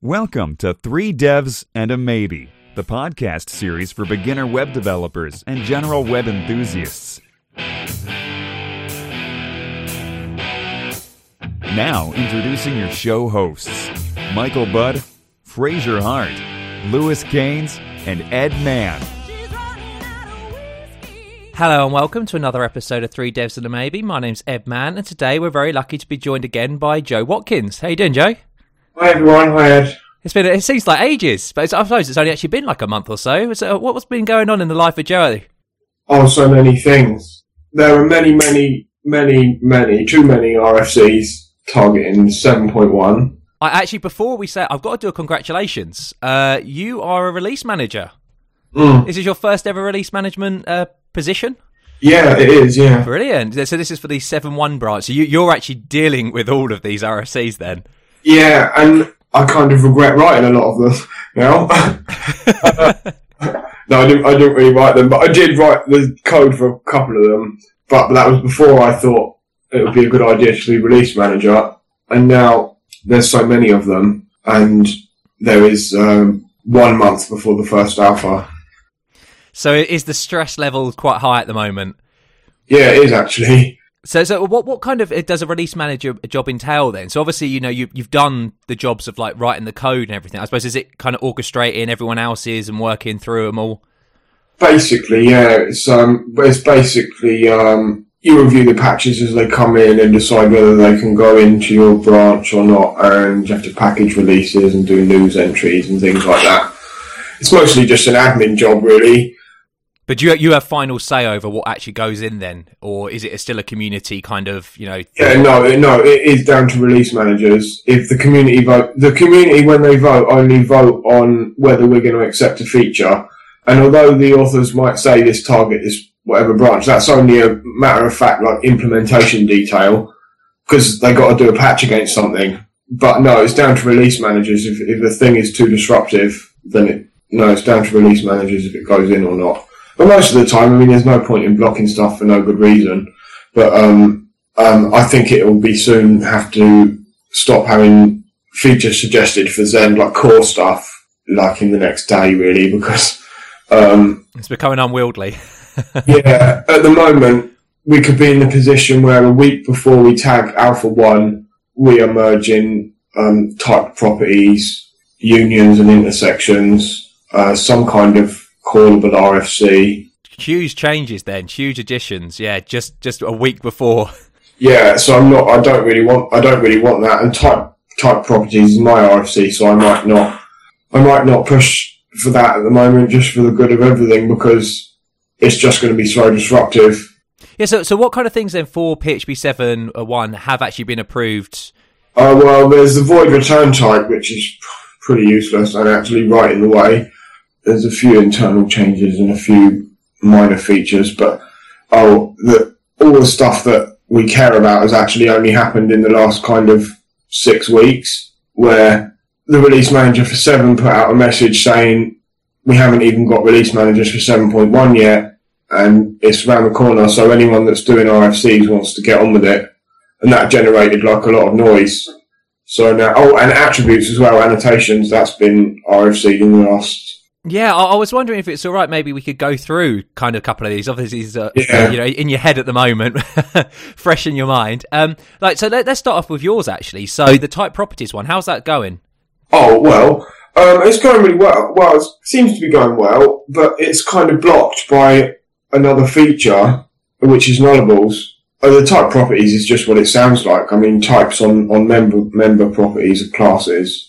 Welcome to Three Devs and a Maybe, the podcast series for beginner web developers and general web enthusiasts. Now, introducing your show hosts Michael Budd, Fraser Hart, Lewis Cains, and Edd Mann. Hello and welcome to another episode of Three Devs and a Maybe. My name's Edd Mann, and today we're very lucky to be joined again by Joe Watkins. How you doing, Joe? Hi everyone, hi Edd. It's been it seems like ages, but it's, I suppose it's only actually been like a month or so. So what's been going on in the life of Joe? Oh, so many things. There are many, many, many, many, too many RFCs targeting 7.1. I actually before we say I've got to do a congratulations. Uh, you are a release manager. Mm. This is your first ever release management uh, position. Yeah, it is, yeah. Brilliant. So this is for the seven one branch. So you, you're actually dealing with all of these RFCs then. Yeah, and I kind of regret writing a lot of them now. no, I didn't, I didn't really write them, but I did write the code for a couple of them. But that was before I thought it would be a good idea to be release manager. And now there's so many of them, and there is um, one month before the first alpha. So is the stress level quite high at the moment? Yeah, it is actually. So, so what what kind of does a release manager job entail then? So obviously, you know, you you've done the jobs of like writing the code and everything. I suppose is it kind of orchestrating everyone else's and working through them all? Basically, yeah. It's um, it's basically um, you review the patches as they come in and decide whether they can go into your branch or not, and you have to package releases and do news entries and things like that. It's mostly just an admin job, really. But you you have final say over what actually goes in then, or is it still a community kind of you know? Yeah, no, no, it is down to release managers. If the community vote, the community when they vote only vote on whether we're going to accept a feature. And although the authors might say this target is whatever branch, that's only a matter of fact, like implementation detail, because they got to do a patch against something. But no, it's down to release managers. If if the thing is too disruptive, then it no, it's down to release managers if it goes in or not. But most of the time, I mean, there's no point in blocking stuff for no good reason. But um, um, I think it will be soon have to stop having features suggested for Zend, like core stuff, like in the next day, really, because um, it's becoming unwieldy. yeah, at the moment, we could be in the position where a week before we tag Alpha 1, we are merging um, type properties, unions and intersections, uh, some kind of callable RFC. Huge changes then, huge additions. Yeah, just just a week before. Yeah, so I'm not. I don't really want. I don't really want that. And type type properties is my RFC, so I might not. I might not push for that at the moment, just for the good of everything, because it's just going to be so disruptive. Yeah. So so what kind of things then for PHP seven one have actually been approved? Uh, well, there's the void return type, which is pretty useless and actually right in the way there's a few internal changes and a few minor features, but oh, the, all the stuff that we care about has actually only happened in the last kind of six weeks, where the release manager for seven put out a message saying we haven't even got release managers for 7.1 yet, and it's around the corner, so anyone that's doing RFCs wants to get on with it, and that generated like a lot of noise. So now, oh, and attributes as well, annotations, that's been RFC in the last yeah, I, I, was wondering if it's all right. Maybe we could go through kind of a couple of these. Obviously, these are yeah. you know in your head at the moment, fresh in your mind. Um, like so, let, us start off with yours actually. So the type properties one, how's that going? Oh well, um, it's going really well. Well, it seems to be going well, but it's kind of blocked by another feature, which is nullables. Uh, the type properties is just what it sounds like. I mean, types on on member member properties of classes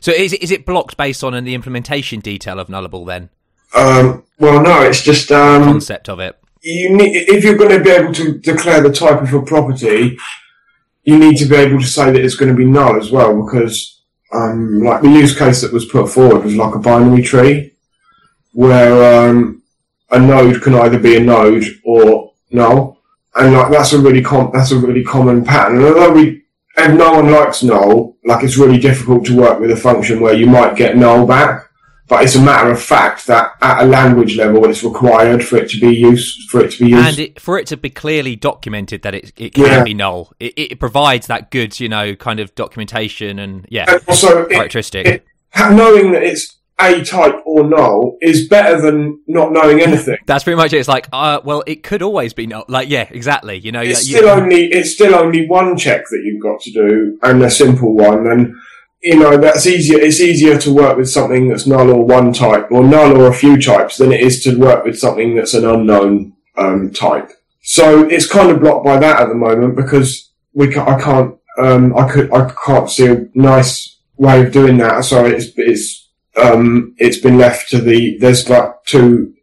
so is it, is it blocked based on the implementation detail of Nullable then? Um, well, no, it's just um, concept of it. You need if you're going to be able to declare the type of a property, you need to be able to say that it's going to be null as well, because um, like the use case that was put forward was like a binary tree, where um, a node can either be a node or null, and like that's a really com- that's a really common pattern. And although we and no one likes null, like it's really difficult to work with a function where you might get null back. but it's a matter of fact that at a language level, it's required for it to be used. For it to be used, and it, for it to be clearly documented that it it can Yeah. be null, it, it provides that good, you know, kind of documentation and yeah, and also characteristic. knowing that it's a type or null is better than not knowing anything. That's pretty much it. It's like, uh, well, it could always be null. Like, yeah, exactly. You know, It's you- still only it's still only one check that you've got to do, and a simple one. And you know that's easier. It's easier to work with something that's null or one type, or null or a few types, than it is to work with something that's an unknown um, type. So it's kind of blocked by that at the moment because we ca I can't um, I could I can't see a nice way of doing that. So it's it's um, it's been left to the there's like two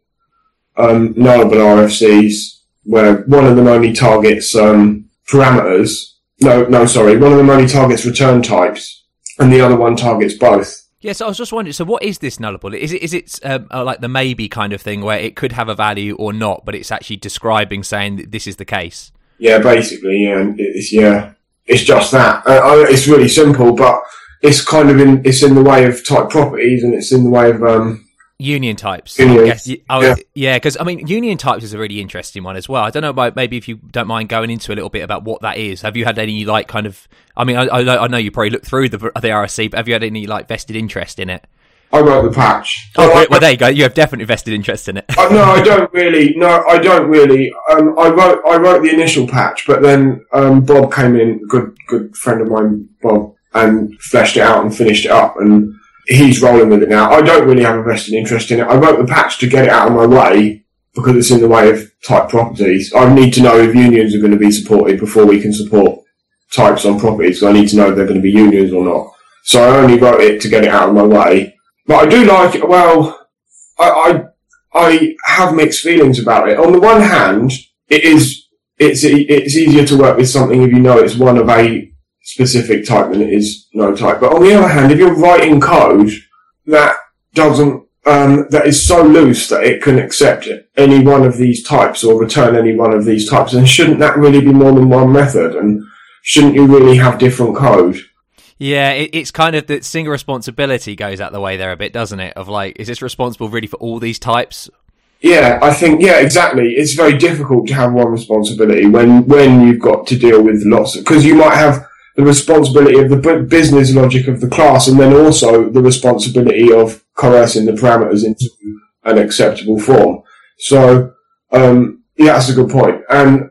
um, nullable RFCs where one of them only targets um, parameters. No, no, sorry. One of them only targets return types, and the other one targets both. Yes, I was just wondering. So, what is this nullable? Is it is it um, uh, like the maybe kind of thing where it could have a value or not, but it's actually describing saying that this is the case? Yeah, basically, yeah. It's yeah, it's just that. Uh, it's really simple, but it's kind of in it's in the way of type properties, and it's in the way of um. Union types. Union, I guess. yeah. yeah, because I mean, union types is a really interesting one as well. I don't know about maybe if you don't mind going into a little bit about what that is. Have you had any like kind of? I mean, I, I, know- I know you probably looked through the the RFC, but have you had any like vested interest in it? I wrote the patch. Oh, well, well, there you go. You have definitely vested interest in it. Uh, no, I don't really. No, I don't really. Um, I wrote I wrote the initial patch, but then um, Bob came in, a good good friend of mine, Bob, and fleshed it out and finished it up, and he's rolling with it now. I don't really have a vested interest in it. I wrote the patch to get it out of my way because it's in the way of type properties. I need to know if unions are going to be supported before we can support types on properties. I need to know if they're going to be unions or not. So I only wrote it to get it out of my way. But I do like it. Well, I, I I have mixed feelings about it. On the one hand, it is it's it's easier to work with something if you know it's one of a specific type than it is no type. But on the other hand, if you're writing code that doesn't um, that is so loose that it can accept any one of these types or return any one of these types, then shouldn't that really be more than one method? And shouldn't you really have different code? Yeah, it, it's kind of the single responsibility goes out the way there a bit, doesn't it? Of like, is this responsible really for all these types? Yeah, I think yeah, exactly. It's very difficult to have one responsibility when when you've got to deal with lots because you might have the responsibility of the business logic of the class, and then also the responsibility of coercing the parameters into an acceptable form. So um, yeah, that's a good point, and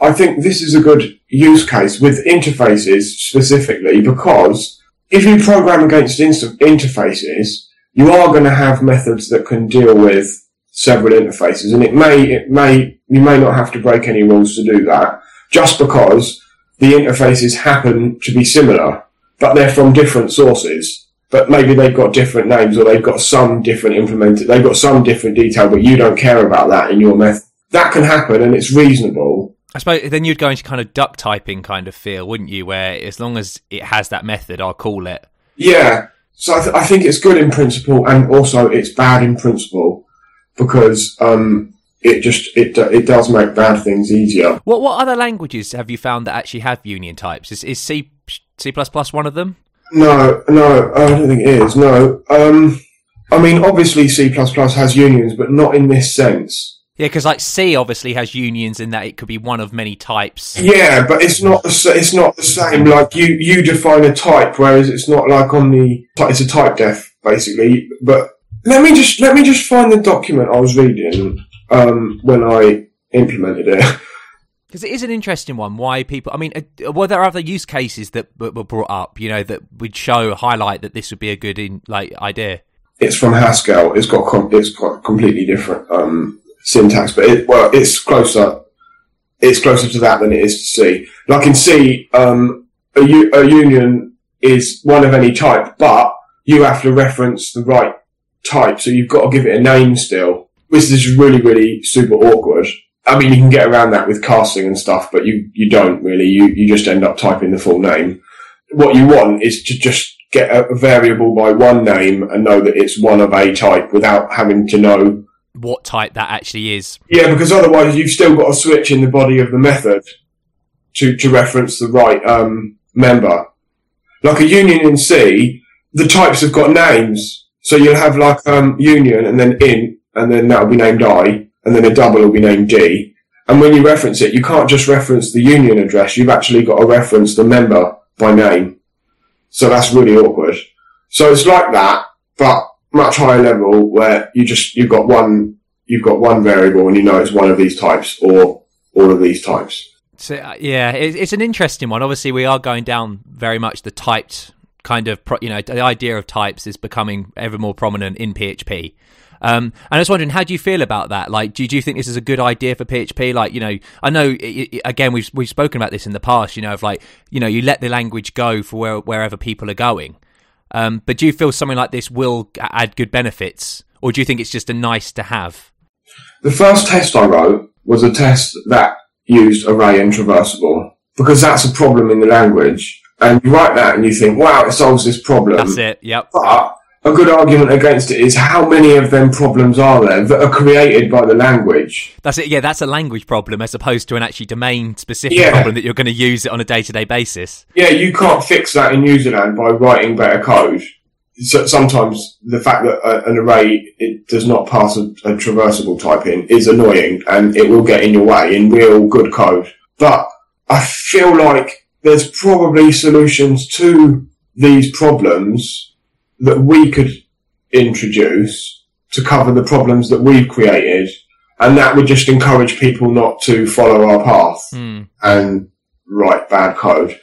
I think this is a good use case with interfaces specifically because if you program against inst- interfaces, you are going to have methods that can deal with several interfaces, and it may it may you may not have to break any rules to do that, just because the interfaces happen to be similar, but they're from different sources. But maybe they've got different names, or they've got some different implemented, they've got some different detail, but you don't care about that in your method. That can happen, and it's reasonable. I suppose then you'd go into kind of duck typing kind of feel, wouldn't you? Where as long as it has that method, I'll call it. Yeah. So I, th- I think it's good in principle, and also it's bad in principle because um, it just it it does make bad things easier. What what other languages have you found that actually have union types? Is is C C plus plus one of them? No, no, I don't think it is. No, um, I mean obviously C has unions, but not in this sense. Yeah, because like C obviously has unions in that it could be one of many types. Yeah, but it's not the it's not the same. Like you you define a type, whereas it's not like on the it's a type def basically. But let me just let me just find the document I was reading um, when I implemented it. Because it is an interesting one. Why people? I mean, uh, were there other use cases that were brought up? You know, that would show highlight that this would be a good in, like idea. It's from Haskell. It's got com- it's got completely different um, syntax, but it, well, it's closer. It's closer to that than it is to C. Like in C, um, a, u- a union is one of any type, but you have to reference the right type, so you've got to give it a name still. Which is really, really super awkward. I mean, you can get around that with casting and stuff, but you, you don't really. You, you just end up typing the full name. What you want is to just get a variable by one name and know that it's one of a type without having to know. What type that actually is? Yeah, because otherwise you've still got to switch in the body of the method to, to reference the right, um, member. Like a union in C, the types have got names. So you'll have like um, union and then in, and then that'll be named I, and then a double will be named D. And when you reference it, you can't just reference the union address. You've actually got to reference the member by name. So that's really awkward. So it's like that, but much higher level where you just, you've got one, you've got one variable and you know it's one of these types or all of these types. So, uh, yeah, it, it's an interesting one. Obviously, we are going down very much the typed kind of, pro, you know, the idea of types is becoming ever more prominent in PHP. Um, and I was wondering, how do you feel about that? Like, do, do you think this is a good idea for PHP? Like, you know, I know it, it, again we've we've spoken about this in the past. You know, of like, you know, you let the language go for where, wherever people are going. Um, but do you feel something like this will add good benefits, or do you think it's just a nice to have? The first test I wrote was a test that used array and traversable because that's a problem in the language. And you write that and you think, wow, it solves this problem. That's it. Yep. But a good argument against it is how many of them problems are there that are created by the language? That's it. Yeah, that's a language problem as opposed to an actually domain specific yeah. problem that you're going to use it on a day to day basis. Yeah, you can't fix that in userland by writing better code. So sometimes the fact that a, an array it does not pass a, a traversable type in is annoying and it will get in your way in real good code. But I feel like there's probably solutions to these problems that we could introduce to cover the problems that we've created. And that would just encourage people not to follow our path mm. and write bad code.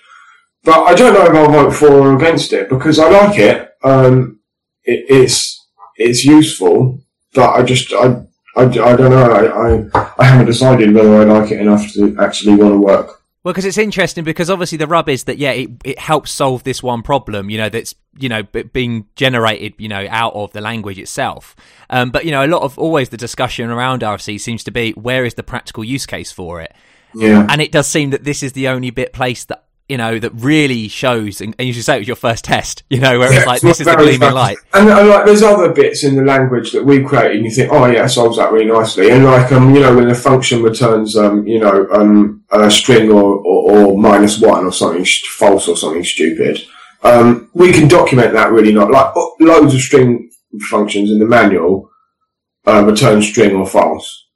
But I don't know if I'll vote for or against it because I like it. Um, it it's, it's useful, but I just, I, I, I don't know. I, I, I haven't decided whether I like it enough to actually want to work well, because it's interesting because obviously the rub is that yeah, it, it helps solve this one problem, you know, that's you know being generated, you know, out of the language itself. Um, but you know, a lot of always the discussion around RFC seems to be where is the practical use case for it. Yeah. And it does seem that this is the only bit place that you know, that really shows, and, and, you should say it was your first test, you know, where yeah, it's like, this is the gleaming fun. light. And, and, like, there's other bits in the language that we've created, and you think, oh yeah, it solves that really nicely. And like, um, you know, when a function returns, um, you know, um, a string or, or, or minus one or something false or something stupid, um, we can document that really not, like, loads of string functions in the manual, uh, return string or false.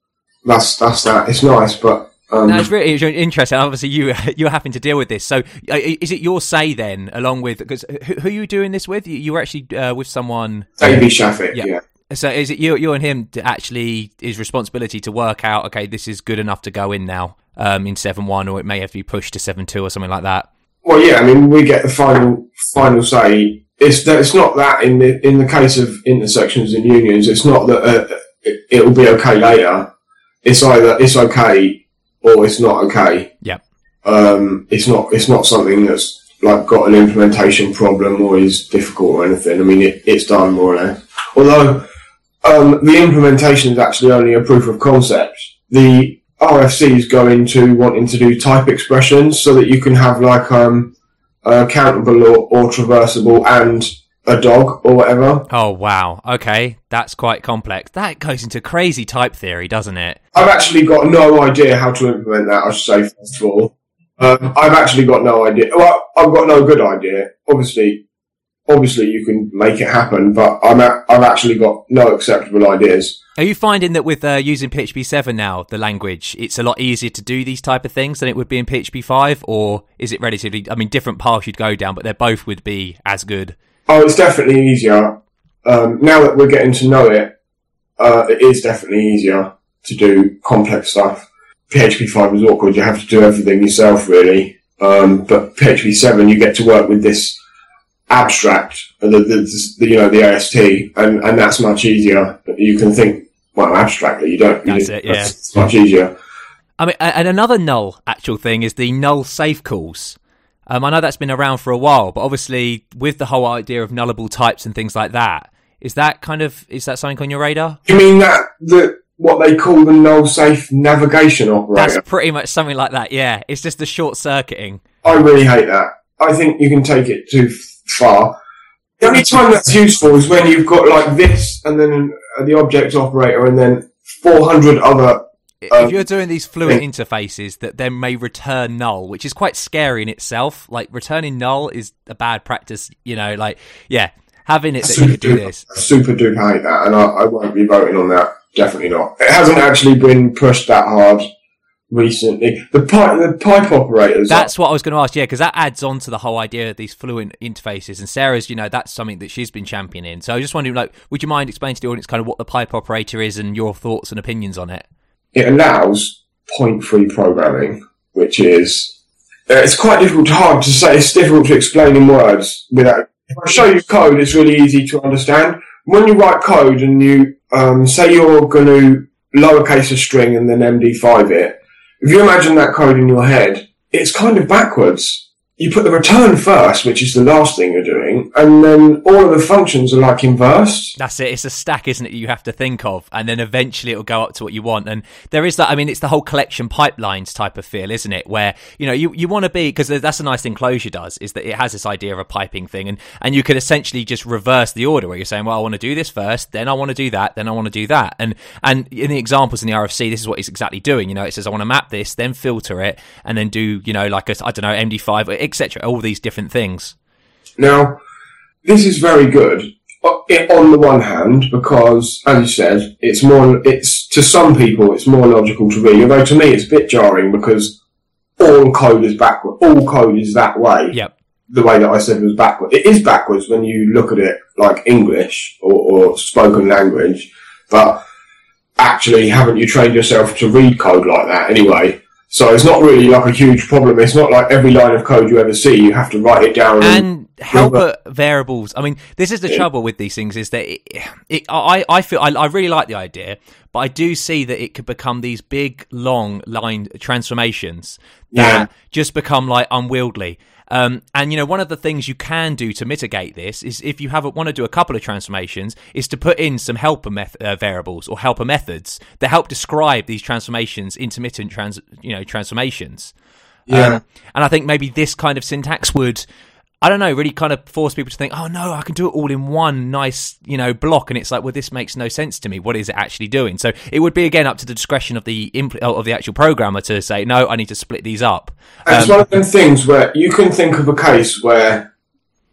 That's, that's that. It's nice, but um, no, it's really interesting. Obviously, you you're having to deal with this. So, uh, is it your say then, along with because who, who, are you doing this with? You, you were actually uh, with someone. Davey Shafik. Yeah. yeah. So, is it you, you and him to actually is responsibility to work out? Okay, this is good enough to go in now um, in seven one, or it may have to be pushed to seven two or something like that. Well, yeah. I mean, we get the final final say. It's that it's not that in the in the case of intersections and unions. It's not that uh, it, it will be okay later. It's either it's okay or it's not okay. Yeah. Um, it's not, it's not something that's like got an implementation problem or is difficult or anything. I mean, it, it's done more or less. Although, um, the implementation is actually only a proof of concept. The RFC is going to wanting to do type expressions so that you can have like, um, uh, countable or, or traversable and a dog or whatever. Oh wow. Okay, that's quite complex. That goes into crazy type theory, doesn't it? I've actually got no idea how to implement that. I should say first of all, um, I've actually got no idea. Well, I've got no good idea. Obviously, obviously you can make it happen, but I'm a- I've actually got no acceptable ideas. Are you finding that with uh, using PHP 7 now, the language, it's a lot easier to do these type of things than it would be in PHP 5? Or is it relatively, I mean, different paths you'd go down, but they both would be as good? Oh, it's definitely easier. Um, now that we're getting to know it, uh, it is definitely easier to do complex stuff. PHP 5 is awkward. You have to do everything yourself, really. Um, but PHP 7, you get to work with this abstract, the, the, the, you know, the AST, and, and that's much easier. You can think, well, abstractly. You don't. That's you, it. Yeah, it's much easier. I mean, and another null actual thing is the null safe calls. Um, I know that's been around for a while, but obviously with the whole idea of nullable types and things like that, is that kind of is that something on your radar? You mean that the what they call the null safe navigation operator? That's pretty much something like that. Yeah, it's just the short circuiting. I really hate that. I think you can take it too far. The only time that's useful is when you've got like this and then the object operator and then 400 other Um, if you're doing these fluent interfaces that then may return null, which is quite scary in itself, like returning null is a bad practice, you know, like, yeah. having it that you could do this. Super duper hate that, and I, I won't be voting on that. Definitely not. It hasn't actually been pushed that hard recently. The pipe, the pipe operators. That's what I was going to ask. Yeah, because that adds on to the whole idea of these fluent interfaces. And Sara's, you know, that's something that she's been championing. So I was just wondering, like, would you mind explaining to the audience kind of what the pipe operator is and your thoughts and opinions on it? It allows point-free programming, which is uh, it's quite difficult hard to say. It's difficult to explain in words without. If I show you code, it's really easy to understand. When you write code and you um, say you're going to lowercase a string and then MD5 it, if you imagine that code in your head, it's kind of backwards you put the return first, which is the last thing you're doing, and then all of the functions are like inversed. That's it. It's a stack, isn't it? You have to think of, and then eventually it'll go up to what you want. And there is that. I mean, it's the whole collection pipelines type of feel, isn't it? Where you know you, you want to be because that's a nice thing Clojure does is that it has this idea of a piping thing, and and you can essentially just reverse the order where you're saying, well, I want to do this first, then I want to do that, then I want to do that, and and in the examples in the RFC, this is what it's exactly doing. You know, it says I want to map this, then filter it, and then do you know like I don't know MD5 etc. All these different things. Now, this is very good uh, on the one hand because, as you said, it's more. It's to some people it's more logical to read. Although to me it's a bit jarring because all code is backward. All code is that way. Yep. The way that I said it was backward. It is backwards when you look at it like English or, or spoken language, but actually, haven't you trained yourself to read code like that anyway? So it's not really like a huge problem. It's not like every line of code you ever see, you have to write it down. And, and helper variables. I mean, this is the yeah. trouble with these things is that it, it, I, I feel I, I really like the idea, but I do see that it could become these big, long line transformations that yeah. just become like unwieldy. Um, and you know, one of the things you can do to mitigate this is if you have a, want to do a couple of transformations, is to put in some helper meth- uh, variables or helper methods that help describe these transformations, intermittent trans, you know, transformations. Yeah. Um, and I think maybe this kind of syntax would I don't know, really kind of force people to think, oh no, I can do it all in one nice, you know, block. And it's like, well, this makes no sense to me. What is it actually doing? So it would be again up to the discretion of the impl- of the actual programmer to say, no, I need to split these up. Um, it's one of them things where you can think of a case where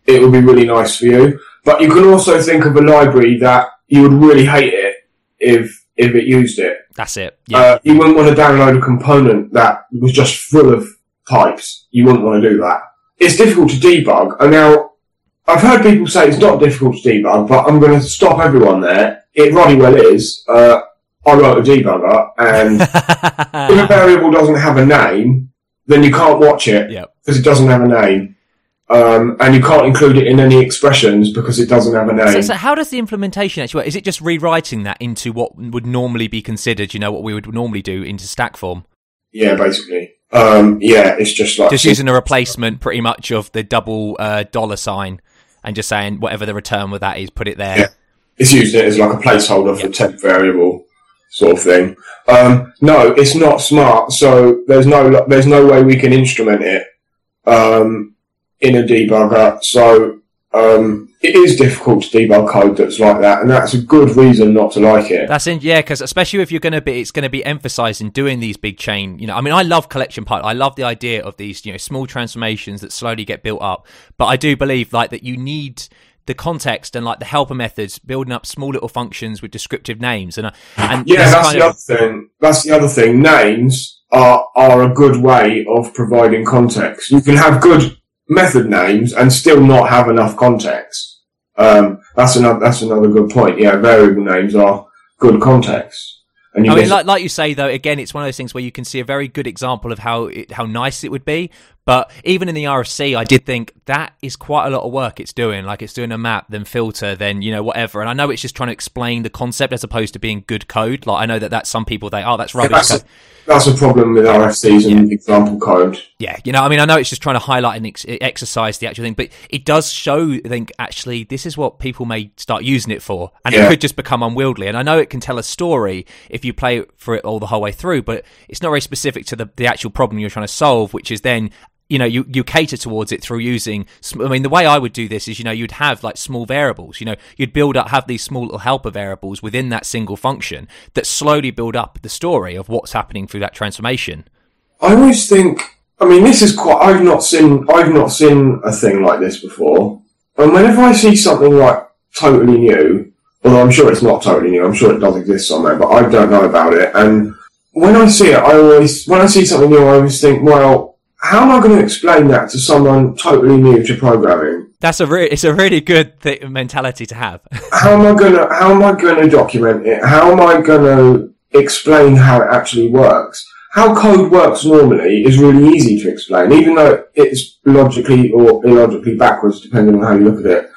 it would be really nice for you, but you can also think of a library that you would really hate it if if it used it. That's it. Yeah. Uh, you wouldn't want to download a component that was just full of pipes. You wouldn't want to do that it's difficult to debug. And now, I've heard people say it's not difficult to debug, but I'm going to stop everyone there. It really well is. Uh, I wrote a debugger, and if a variable doesn't have a name, then you can't watch it because yep. it doesn't have a name. Um, and you can't include it in any expressions because it doesn't have a name. So, so, how does the implementation actually work? Is it just rewriting that into what would normally be considered, you know, what we would normally do into stack form? Yeah, basically. Um, yeah, it's just like just using a replacement, pretty much of the double uh, dollar sign, and just saying whatever the return with that is, put it there. Yeah. It's using it as like a placeholder for yep. temp variable sort of thing. Um, no, it's not smart. So there's no there's no way we can instrument it um, in a debugger. So um, it is difficult to debug code that's like that, and that's a good reason not to like it. That's in, yeah, because especially if you're going to be, it's going to be emphasizing doing these big chain. You know, I mean, I love collection pipe. I love the idea of these, you know, small transformations that slowly get built up. But I do believe like that you need the context and like the helper methods, building up small little functions with descriptive names, and uh, and yeah, that's the of... other thing. That's the other thing. Names are are a good way of providing context. You can have good method names and still not have enough context. Um, that's another that's another good point. Yeah, variable names are good context. And I mean, like, like you say, though, again, it's one of those things where you can see a very good example of how it, how nice it would be. But even in the RFC, I did think that is quite a lot of work it's doing. Like it's doing a map, then filter, then you know whatever. And I know it's just trying to explain the concept as opposed to being good code. Like I know that that's some people they oh that's rubbish. Yeah, that's, a, that's, a, problem with RFCs and yeah. example code. Yeah, you know, I mean, I know it's just trying to highlight and ex- exercise the actual thing, but it does show. I think actually this is what people may start using it for, and yeah. it could just become unwieldy. And I know it can tell a story if you play for it all the whole way through, but it's not very specific to the the actual problem you're trying to solve, which is then you know you, you cater towards it through using i mean the way i would do this is you know you'd have like small variables you know you'd build up have these small little helper variables within that single function that slowly build up the story of what's happening through that transformation i always think i mean this is quite i've not seen i've not seen a thing like this before and whenever i see something like totally new. Although I'm sure it's not totally new. I'm sure it does exist somewhere, but I don't know about it. And when I see it, I always, when I see something new, I always think, well, how am I going to explain that to someone totally new to programming? That's a re- it's a really good th- mentality to have. how am I gonna how am I gonna document it? How am I gonna explain how it actually works? How code works normally is really easy to explain, even though it's logically or illogically backwards, depending on how you look at it.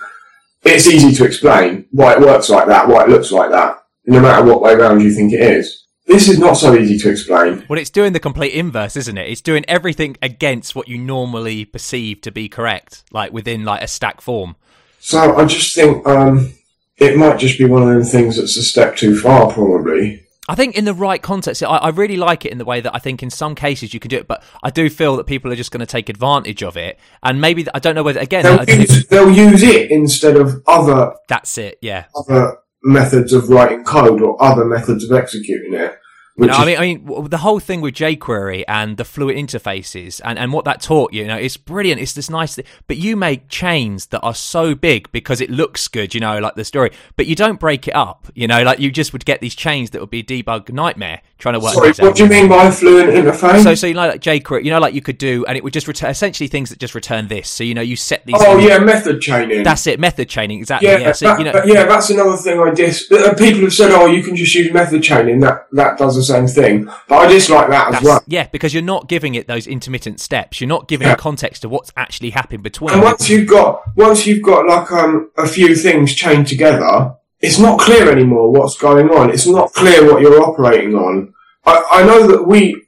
It's easy to explain why it works like that, why it looks like that, no matter what way around you think it is. This is not so easy to explain. Well, it's doing the complete inverse, isn't it? It's doing everything against what you normally perceive to be correct, like within like a stack form. So I just think um, it might just be one of them things that's a step too far, probably. I think in the right context, I, I, really like it in the way that I think in some cases you can do it, but I do feel that people are just going to take advantage of it, and maybe I don't know whether again they'll, use, they'll use it instead of other. That's it, yeah. Other methods of writing code or other methods of executing it. No, is- I mean, I mean, the whole thing with jQuery and the fluid interfaces and, and what that taught you, you know, it's brilliant. It's this nice thing. But you make chains that are so big because it looks good, you know, like the story. But you don't break it up, you know, like you just would get these chains that would be a debug nightmare trying to work. Sorry, what do you mean by fluent interface? So, so you know, like jQuery, you know, like you could do, and it would just return essentially things that just return this. So you know, you set these. Oh yeah, method chaining. That's it, method chaining. Exactly. Yeah, yeah. So, that, you know, yeah, that's another thing I dis. Uh, people have said, "Oh, you can just use method chaining." That that does the same thing, but I dislike that as well. Yeah, because you're not giving it those intermittent steps. You're not giving yeah. context to what's actually happening between. And once you've got once you've got like um a few things chained together, it's not clear anymore what's going on. It's not clear what you're operating on. I, I know that we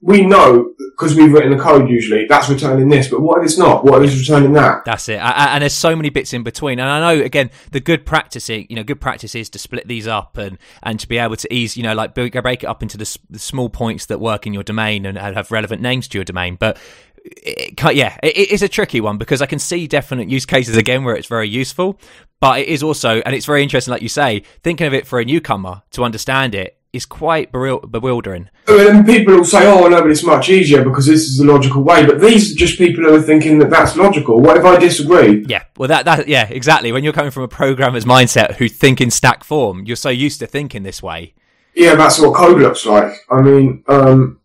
we know because we've written the code usually that's returning this, but what if it's not? What if it's returning that? That's it. and there's so many bits in between. And I know again the good practicing, you know, good practice is to split these up and and to be able to ease, you know, like break it up into the, the small points that work in your domain and have relevant names to your domain. But it, yeah, it, it's a tricky one because I can see definite use cases again where it's very useful, but it is also, and it's very interesting, like you say, thinking of it for a newcomer to understand it is quite bewildering. And people will say, "Oh, no, but it's much easier because this is the logical way." But these are just people who are thinking that that's logical. What if I disagree? Yeah, well, that that yeah, exactly. When you're coming from a programmer's mindset who think in stack form, you're so used to thinking this way. Yeah, that's what code looks like. I mean, um,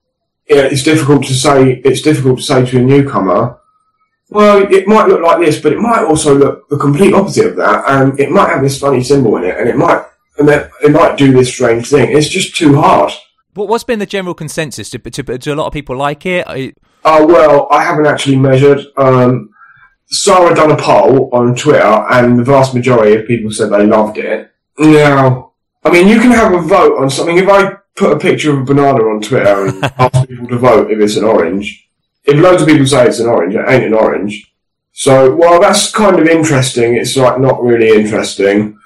yeah, it's difficult to say. It's difficult to say to a newcomer. Well, it might look like this, but it might also look the complete opposite of that, and it might have this funny symbol in it, and it might and that it might do this strange thing. It's just too hard. But what's been the general consensus? Do, do, do a lot of people like it? Oh, uh, well, I haven't actually measured. Um, Sara done a poll on Twitter, and the vast majority of people said they loved it. Now, I mean, you can have a vote on something. If I put a picture of a banana on Twitter and ask people to vote if it's an orange, if loads of people say it's an orange, it ain't an orange. So, while that's kind of interesting, it's like not really interesting.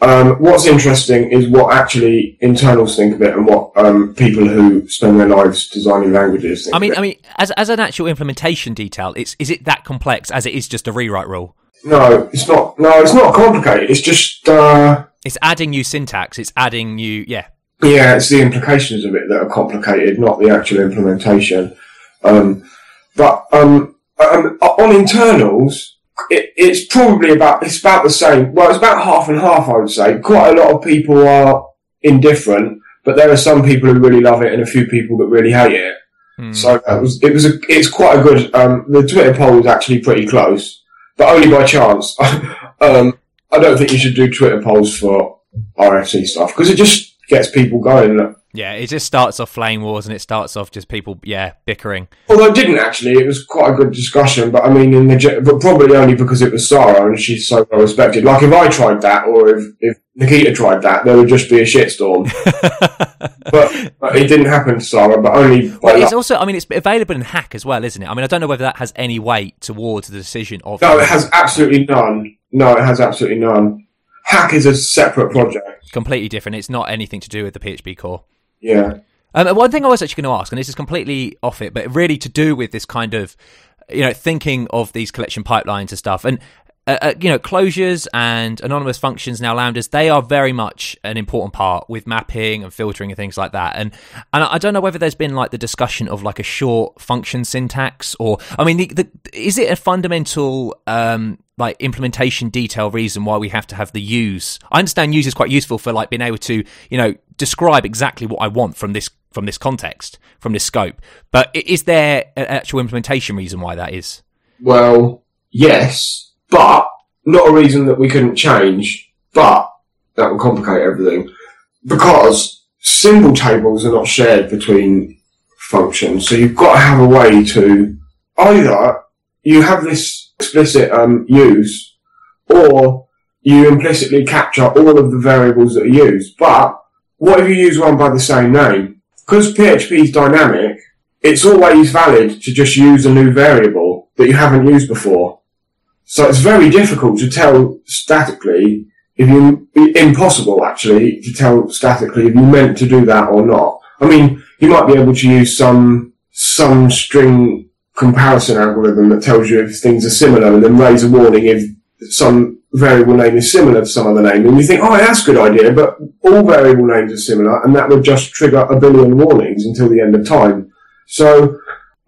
Um, what's interesting is what actually internals think of it and what um, people who spend their lives designing languages think. I mean, I mean, as as an actual implementation detail, it's is it that complex as it is just a rewrite rule? No, it's not. No, it's not complicated. It's just uh, it's adding new syntax. It's adding new, yeah. Yeah, it's the implications of it that are complicated, not the actual implementation. Um, but um, um on internals, it, it's probably about it's about the same. Well, it's about half and half, I would say. Quite a lot of people are indifferent, but there are some people who really love it and a few people that really hate it. Mm. So it was it was a, it's quite a good. Um, the Twitter poll was actually pretty close, but only by chance. um, I don't think you should do Twitter polls for RFC stuff because it just gets people going. Yeah, it just starts off flame wars and it starts off just people, yeah, bickering. Although it didn't actually, it was quite a good discussion. But I mean, in the but probably only because it was Sara and she's so well respected. Like if I tried that, or if, if Nikita tried that, there would just be a shitstorm. but, but, it didn't happen to Sara, but only. Well, it's also, I mean, it's available in Hack as well, isn't it? I mean, I don't know whether that has any weight towards the decision of. No, it has absolutely none. No, it has absolutely none. Hack is a separate project. Completely different. It's not anything to do with the PHP core. Yeah. Um, one thing I was actually going to ask, and this is completely off it, but really to do with this kind of, you know, thinking of these collection pipelines and stuff, and uh, uh, you know, closures and anonymous functions now lambdas, they are very much an important part with mapping and filtering and things like that. And and I don't know whether there's been like the discussion of like a short function syntax, or I mean, the, the, is it a fundamental um, like implementation detail reason why we have to have the use. I understand use is quite useful for like being able to, you know, describe exactly what I want from this from this context, from this scope. But is there an actual implementation reason why that is? Well, yes, but not a reason that we couldn't change, but that would complicate everything. Because symbol tables are not shared between functions, so you've got to have a way to either you have this explicit um, use, or you implicitly capture all of the variables that are used. But what if you use one by the same name? Because PHP is dynamic, it's always valid to just use a new variable that you haven't used before. So it's very difficult to tell statically if you, impossible actually to tell statically if you meant to do that or not. I mean, you might be able to use some, some string comparison algorithm that tells you if things are similar and then raise a warning if some variable name is similar to some other name. And you think, oh, that's a good idea, but all variable names are similar and that would just trigger a billion warnings until the end of time. So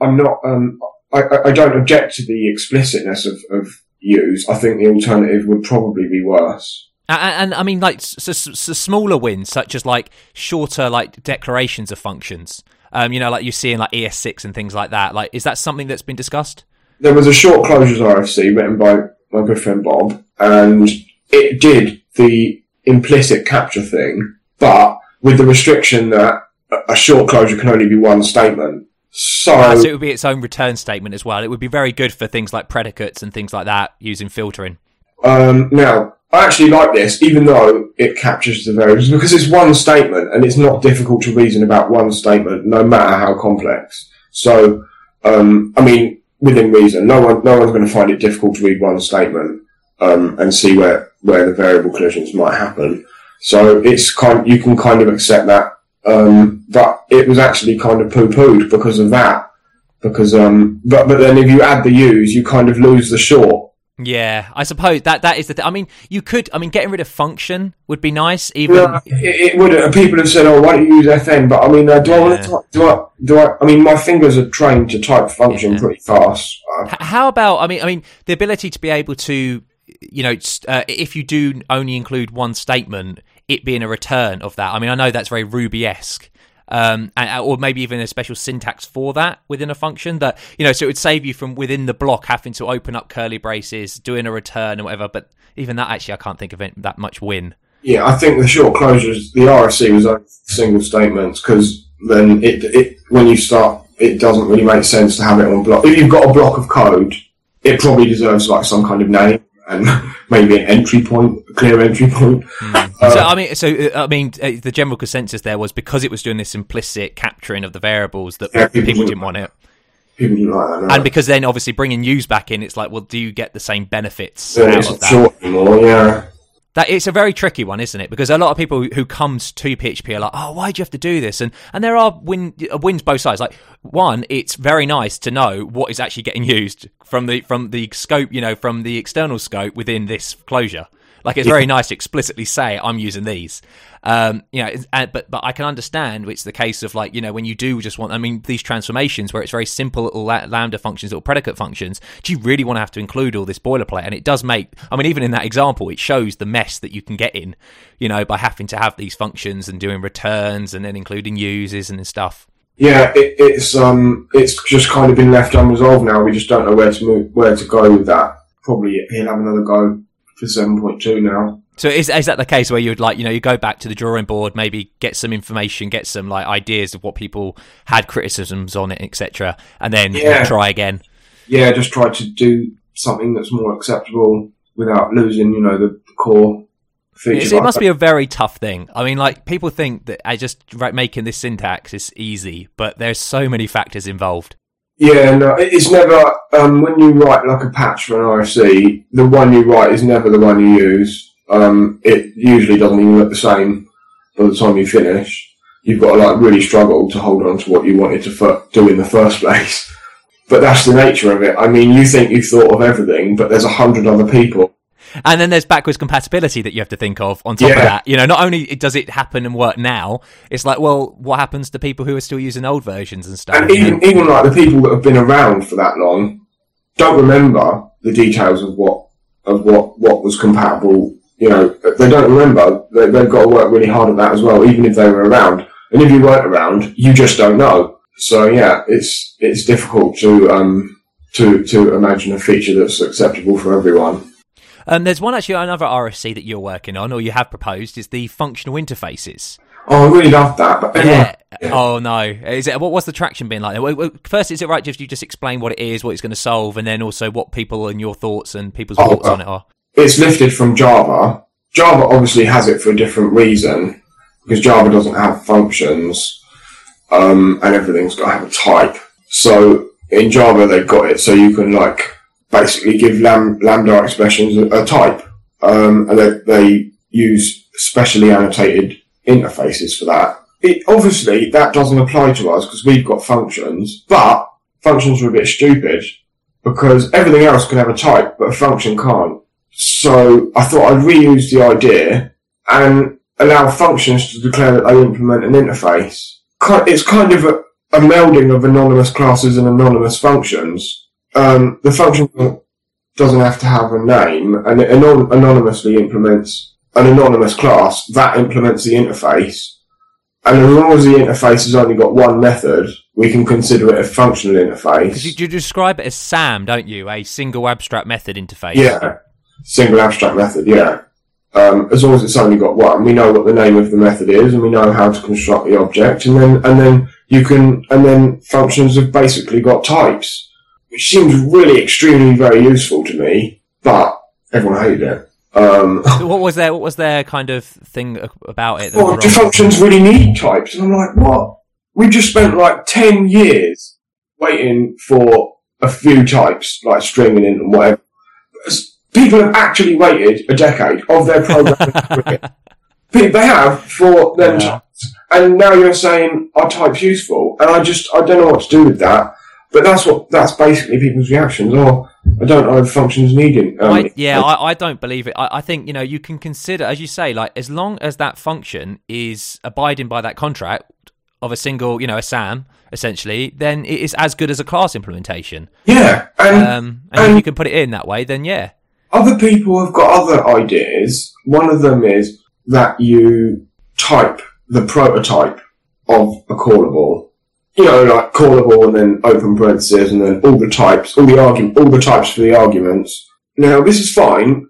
I'm not, um, I, I don't object to the explicitness of, of use. I think the alternative would probably be worse. And, and, I mean, like so, so smaller wins, such as like shorter like declarations of functions. Um, you know, like you see in like ES6 and things like that. Like, is that something that's been discussed? There was a short closures RFC written by my good friend Bob, and it did the implicit capture thing, but with the restriction that a short closure can only be one statement. So, ah, so it would be its own return statement as well. It would be very good for things like predicates and things like that using filtering. Um, now, I actually like this, even though it captures the variables, because it's one statement and it's not difficult to reason about one statement, no matter how complex. So, um, I mean, within reason, no one, no one's going to find it difficult to read one statement um, and see where where the variable collisions might happen. So it's kind, you can kind of accept that. Um, but it was actually kind of poo-pooed because of that. Because, um, but, but then if you add the use, you kind of lose the short yeah, I suppose that that is the. Th- I mean, you could. I mean, getting rid of function would be nice. Even yeah, it, it would. People have said, "Oh, why don't you use FN?" But I mean, uh, do yeah. I want to? do I? Do I? I mean, my fingers are trained to type function yeah. pretty fast. Uh, How about? I mean, I mean, the ability to be able to, you know, uh, if you do only include one statement, it being a return of that. I mean, I know that's very Ruby esque um, and, or maybe even a special syntax for that within a function that you know so it would save you from within the block having to open up curly braces doing a return and whatever. But even that actually i can't think of it that much win. Yeah i think the short closures the rfc was only single statements because then it, it when you start it doesn't really make sense to have it on block. If you've got a block of code it probably deserves like some kind of name and maybe an entry point, a clear entry point. Mm. Uh, so I mean, so uh, I mean, uh, the general consensus there was because it was doing this implicit capturing of the variables that yeah, people, people, didn't want it. People didn't like that, no. and because then obviously bringing use back in, it's like, well, do you get the same benefits yeah, out of that? Anymore, yeah. That it's a very tricky one, isn't it? Because a lot of people who comes to PHP are like, "Oh, why do you have to do this?" And and there are win, uh, wins both sides. Like one, it's very nice to know what is actually getting used from the from the scope, you know, from the external scope within this closure. Like it's very nice to explicitly say I'm using these. Um, you know, and, but but I can understand it's the case of like you know when you do just want. I mean, these transformations where it's very simple little lambda functions, little predicate functions. Do you really want to have to include all this boilerplate? And it does make. I mean, even in that example, it shows the mess that you can get in. You know, by having to have these functions and doing returns and then including uses and stuff. Yeah, it, it's um, it's just kind of been left unresolved now. We just don't know where to move, where to go with that. Probably he'll have another go for 7.2 now. So is is that the case where you'd like you know you go back to the drawing board, maybe get some information, get some like ideas of what people had criticisms on it, etc., and then yeah. try again. Yeah, just try to do something that's more acceptable without losing you know the, core features. It, must be a very tough thing. I mean, like people think that I just making this syntax is easy, but there's so many factors involved. Yeah, no, it's never, um, when you write like a patch for an RFC, the one you write is never the one you use. Um, it usually doesn't even look the same by the time you finish. You've got to like really struggle to hold on to what you wanted to f- do in the first place. But that's the nature of it. I mean, you think you've thought of everything, but there's a hundred other people and then there's backwards compatibility that you have to think of on top yeah. of that. You know, not only does it happen and work now, it's like, well, what happens to people who are still using old versions and stuff? And even, even like the people that have been around for that long don't remember the details of what of what, what was compatible. You know, they don't remember. They, they've got to work really hard at that as well, even if they were around. And if you weren't around, you just don't know. So yeah, it's it's difficult to um to to imagine a feature that's acceptable for everyone. Um, there's one actually another RFC that you're working on, or you have proposed, is the functional interfaces. Oh, I really love that. But Yeah. Oh no. Is it what? What's the traction been like? First, is it right if you just explain what it is, what it's going to solve, and then also what people and your thoughts and people's Oh, thoughts uh, on it are? it's lifted from Java. Java obviously has it for a different reason because Java doesn't have functions um, and everything's got to have a type. So in Java they've got it so you can like basically give lam- lambda expressions a, a type, um, and they, they use specially annotated interfaces for that. It, obviously that doesn't apply to us because we've got functions, but functions are a bit stupid because everything else can have a type, but a function can't. So I thought I'd reuse the idea and allow functions to declare that they implement an interface. It's kind of a, a melding of anonymous classes and anonymous functions. Um, the function doesn't have to have a name and it anon- anonymously implements an anonymous class that implements the interface. And as long as the interface has only got one method, we can consider it a functional interface. Because you, you describe it as SAM, don't you? A single abstract method interface. Yeah, single abstract method. Yeah, um, as long as it's only got one, we know what the name of the method is, and we know how to construct the object, and then and then you can and then functions have basically got types, which seems really extremely very useful to me, but everyone hated it. Um, So What was their What was their kind of thing about it? that well, were do functions really need types? And I'm like, what? We just spent like ten years waiting for a few types, like string and int and whatever. People have actually waited a decade of their programming They have for them, Yeah. types, and now you're saying are types useful? And I just I don't know what to do with that. But that's what that's basically people's reactions. Oh, I don't know if functions needing. Um, I, yeah, I, I don't believe it. I, I think you know you can consider, as you say, like as long as that function is abiding by that contract of a single, you know, a SAM essentially, then it is as good as a class implementation. yeah, and Um, and if and- you can put it in that way, then yeah, Other people have got other ideas. One of them is that you type the prototype of a callable. You know, like callable and then open parentheses and then all the types, all the argument, all the types for the arguments. Now, this is fine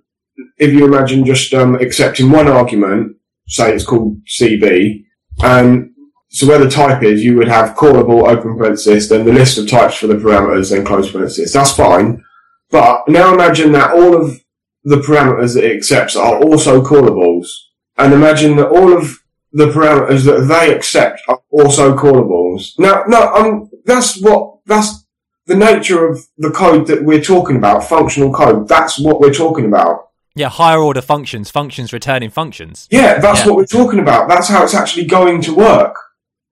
if you imagine just um, accepting one argument, say it's called CB, and so where the type is, you would have callable, open parenthesis, then the list of types for the parameters, then close parenthesis. That's fine. But now imagine that all of the parameters that it accepts are also callables. And imagine that all of the parameters that they accept are also callables. Now, no, um, that's what, that's the nature of the code that we're talking about, functional code. That's what we're talking about. yeah, higher order functions, functions returning functions. Yeah, that's Yeah. what we're talking about. That's how it's actually going to work.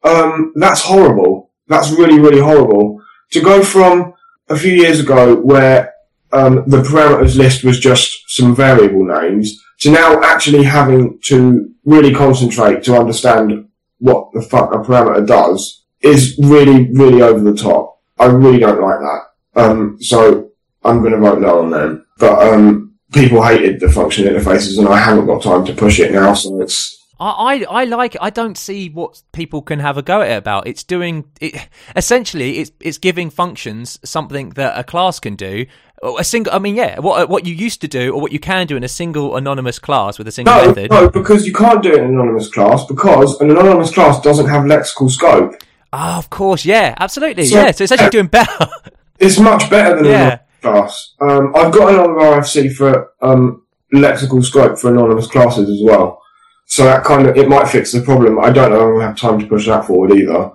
Um, that's horrible. That's really, really horrible. To go from a few years ago where um, the parameters list was just some variable names to now actually having to really concentrate to understand what the fuck a parameter does is really, really over the top. I really don't like that. Um, so I'm going to vote no on them. But um, people hated the function interfaces, and I haven't got time to push it now. So it's I, I, I like it. I don't see what people can have a go at it about. It's doing it essentially. It's it's giving functions something that a class can do. A single. I mean, yeah. What what you used to do, or what you can do in a single anonymous class with a single no, method. no, because you can't do it in an anonymous class because an anonymous class doesn't have lexical scope. Ah, of course. Yeah, absolutely. So- yeah. So it's actually doing better. It's much better than an anonymous class. Um, I've got another RFC for um, lexical scope for anonymous classes as well. So that kind of it might fix the problem. I don't know. I'm gonna have time to push that forward either.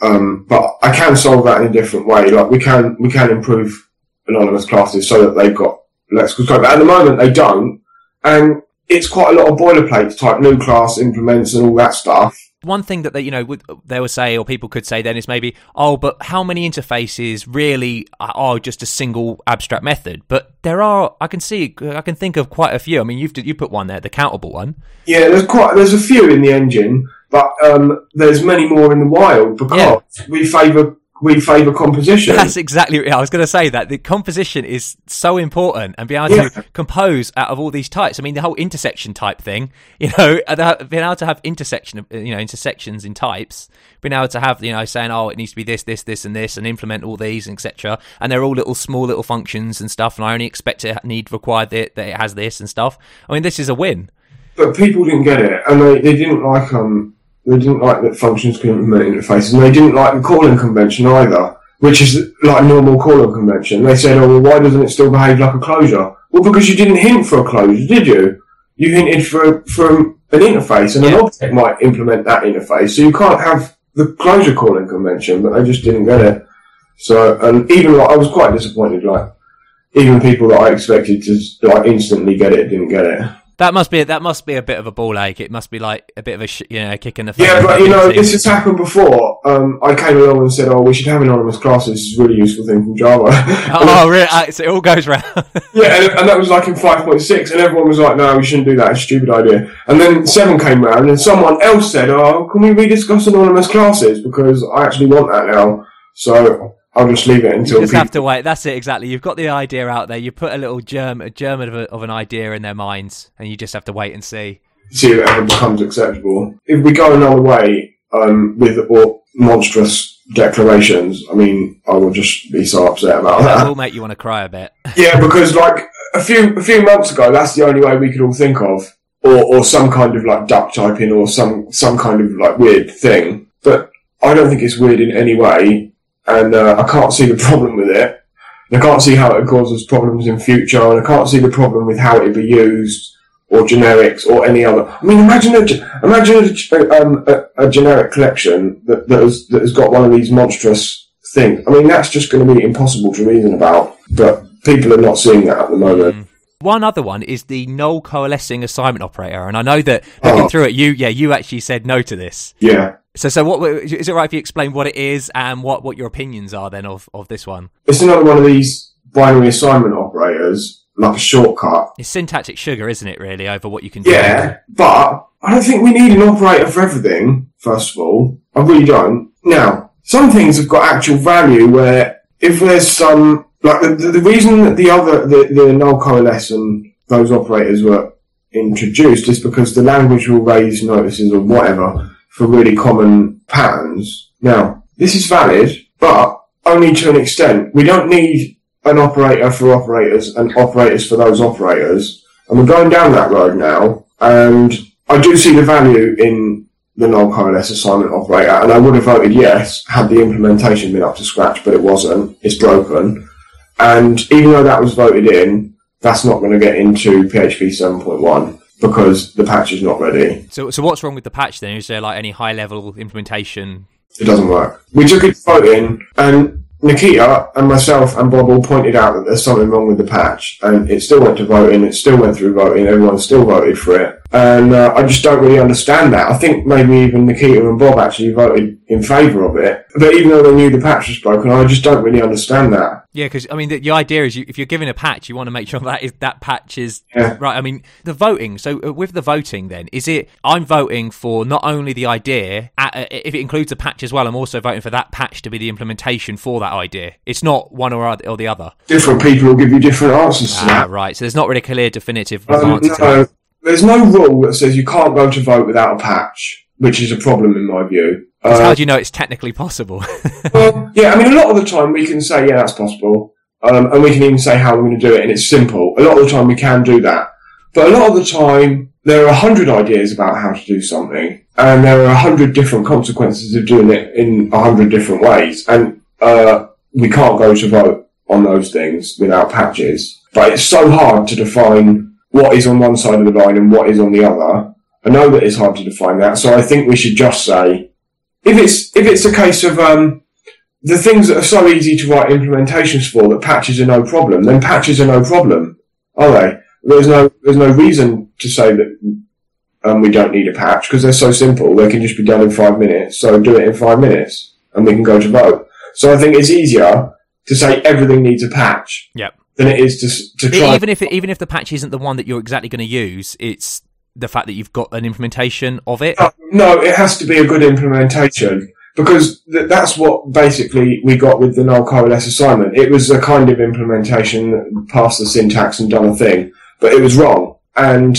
Um, but I can solve that in a different way. Like we can we can improve anonymous classes so that they've got lexical scope. But at the moment they don't, and it's quite a lot of boilerplate to type new class implements and all that stuff. One thing that they, you know, would, they would say, or people could say, then is maybe, oh, but how many interfaces really are just a single abstract method? But there are, I can see, I can think of quite a few. I mean, you've you put one there, the countable one. Yeah, there's quite there's a few in the engine, but um, there's many more in the wild because Yeah. we favour we favour composition. That's exactly. What I was going to say that the composition is so important, and being able Yeah. to compose out of all these types. I mean, the whole intersection type thing. You know, being able to have intersection, you know, intersections in types. Being able to have, you know, saying, oh, it needs to be this, this, this, and this, and implement all these, etc. And they're all little small little functions and stuff. And I only expect it need required that, that it has this and stuff. I mean, this is a win. but people didn't get it, and they, they didn't like um they didn't like that functions can implement interfaces, and they didn't like the calling convention either, which is like a normal calling convention. They said, "Oh, well, why doesn't it still behave like a closure?" Well, because you didn't hint for a closure, did you? You hinted for for an interface, and Yeah. an object might implement that interface, so you can't have the closure calling convention. But they just didn't get it. So, and even like I was quite disappointed. Like even people that I expected to like instantly get it didn't get it. That must be that must be a bit of a ball ache. It must be like a bit of a sh- you know kick in the face. Yeah, but you know, this has happened before. Um, I came along and said, "Oh, we should have anonymous classes. It's a really useful thing from Java." Oh, really? Uh, so it all goes round. yeah, and, and that was like in five point six, and everyone was like, "No, we shouldn't do that. It's a stupid idea." And then seven came round, and someone else said, "Oh, can we rediscuss anonymous classes because I actually want that now." So I'll just leave it You until just people. have to wait. That's it exactly. You've got the idea out there. You put a little germ, a germ of, a, of an idea in their minds, and you just have to wait and see. see if it ever becomes acceptable. If we go another way um, with or monstrous declarations, I mean, I will just be so upset about That that. will make you want to cry a bit. Yeah, because like a few a few months ago, that's the only way we could all think of, or or some kind of like duck typing, or some some kind of like weird thing. But I don't think it's weird in any way, and uh, I can't see the problem with it. And I can't see how it causes problems in future, and I can't see the problem with how it would be used or generics or any other. I mean, imagine a imagine a, um, a, a generic collection that that has, that has got one of these monstrous things. I mean, that's just going to be impossible to reason about. But people are not seeing that at the moment. One other one is the null coalescing assignment operator, and I know that looking Oh. through it, you yeah, you actually said no to this. Yeah, So so what is it right if you explain what it is and what what your opinions are then of of this one? it's another one of these binary assignment operators, like a shortcut. It's syntactic sugar, isn't it? Really over what you can do. Yeah, but I don't think we need an operator for everything. First of all, I really don't. Now, some things have got actual value where if there's some like the, the, the reason that the other the, the null coalesce and those operators were introduced is because the language will raise notices or whatever for really common patterns. Now, this is valid, but only to an extent. We don't need an operator for operators and operators for those operators. And we're going down that road now. And I do see the value in the null coalesce assignment operator. And I would have voted yes had the implementation been up to scratch, but it wasn't. It's broken. And even though that was voted in, that's not going to get into PHP 7.1 because the patch is not ready. So so what's wrong with the patch then? Is there like any high level implementation? It doesn't work. We took it to voting, and Nikita and myself and Bob all pointed out that there's something wrong with the patch, and it still went to voting. It still went through voting. Everyone still voted for it, and uh, I just don't really understand that. I think maybe even Nikita and Bob actually voted in favour of it, but even though they knew the patch was broken, I just don't really understand that. Yeah, because I mean, the, the idea is you, if you're giving a patch, you want to make sure that is that patch is Yeah. right. I mean, the voting. So uh, with the voting, then is it? I'm voting for not only the idea. If it includes a patch as well, I'm also voting for that patch to be the implementation for that idea. It's not one or or the other. Different people will give you different answers to Ah, that. right. So there's not really a clear, definitive Um, answer to no, that. There's no rule that says you can't go to vote without a patch, which is a problem in my view. Uh, how do you know it's technically possible? Well, yeah, I mean, a lot of the time we can say, yeah, that's possible. Um, and we can even say how we're going to do it, and it's simple. A lot of the time we can do that. But a lot of the time, there are a hundred ideas about how to do something, and there are a hundred different consequences of doing it in a hundred different ways. And, uh, we can't go to vote on those things without patches. But it's so hard to define what is on one side of the line and what is on the other. I know that it's hard to define that, so I think we should just say, if it's, if it's a case of, um, the things that are so easy to write implementations for that patches are no problem, then patches are no problem, are they? There's no there's no reason to say that um, we don't need a patch because they're so simple. They can just be done in five minutes. So do it in five minutes, and we can go to vote. So I think it's easier to say everything needs a patch Yep. Than it is to to try. even if it, even if the patch isn't the one that you're exactly going to use, it's the fact that you've got an implementation of it. No, no, it has to be a good implementation. because th- that's what basically we got with the null coalesce assignment. It was a kind of implementation that passed the syntax and done a thing, but it was wrong. And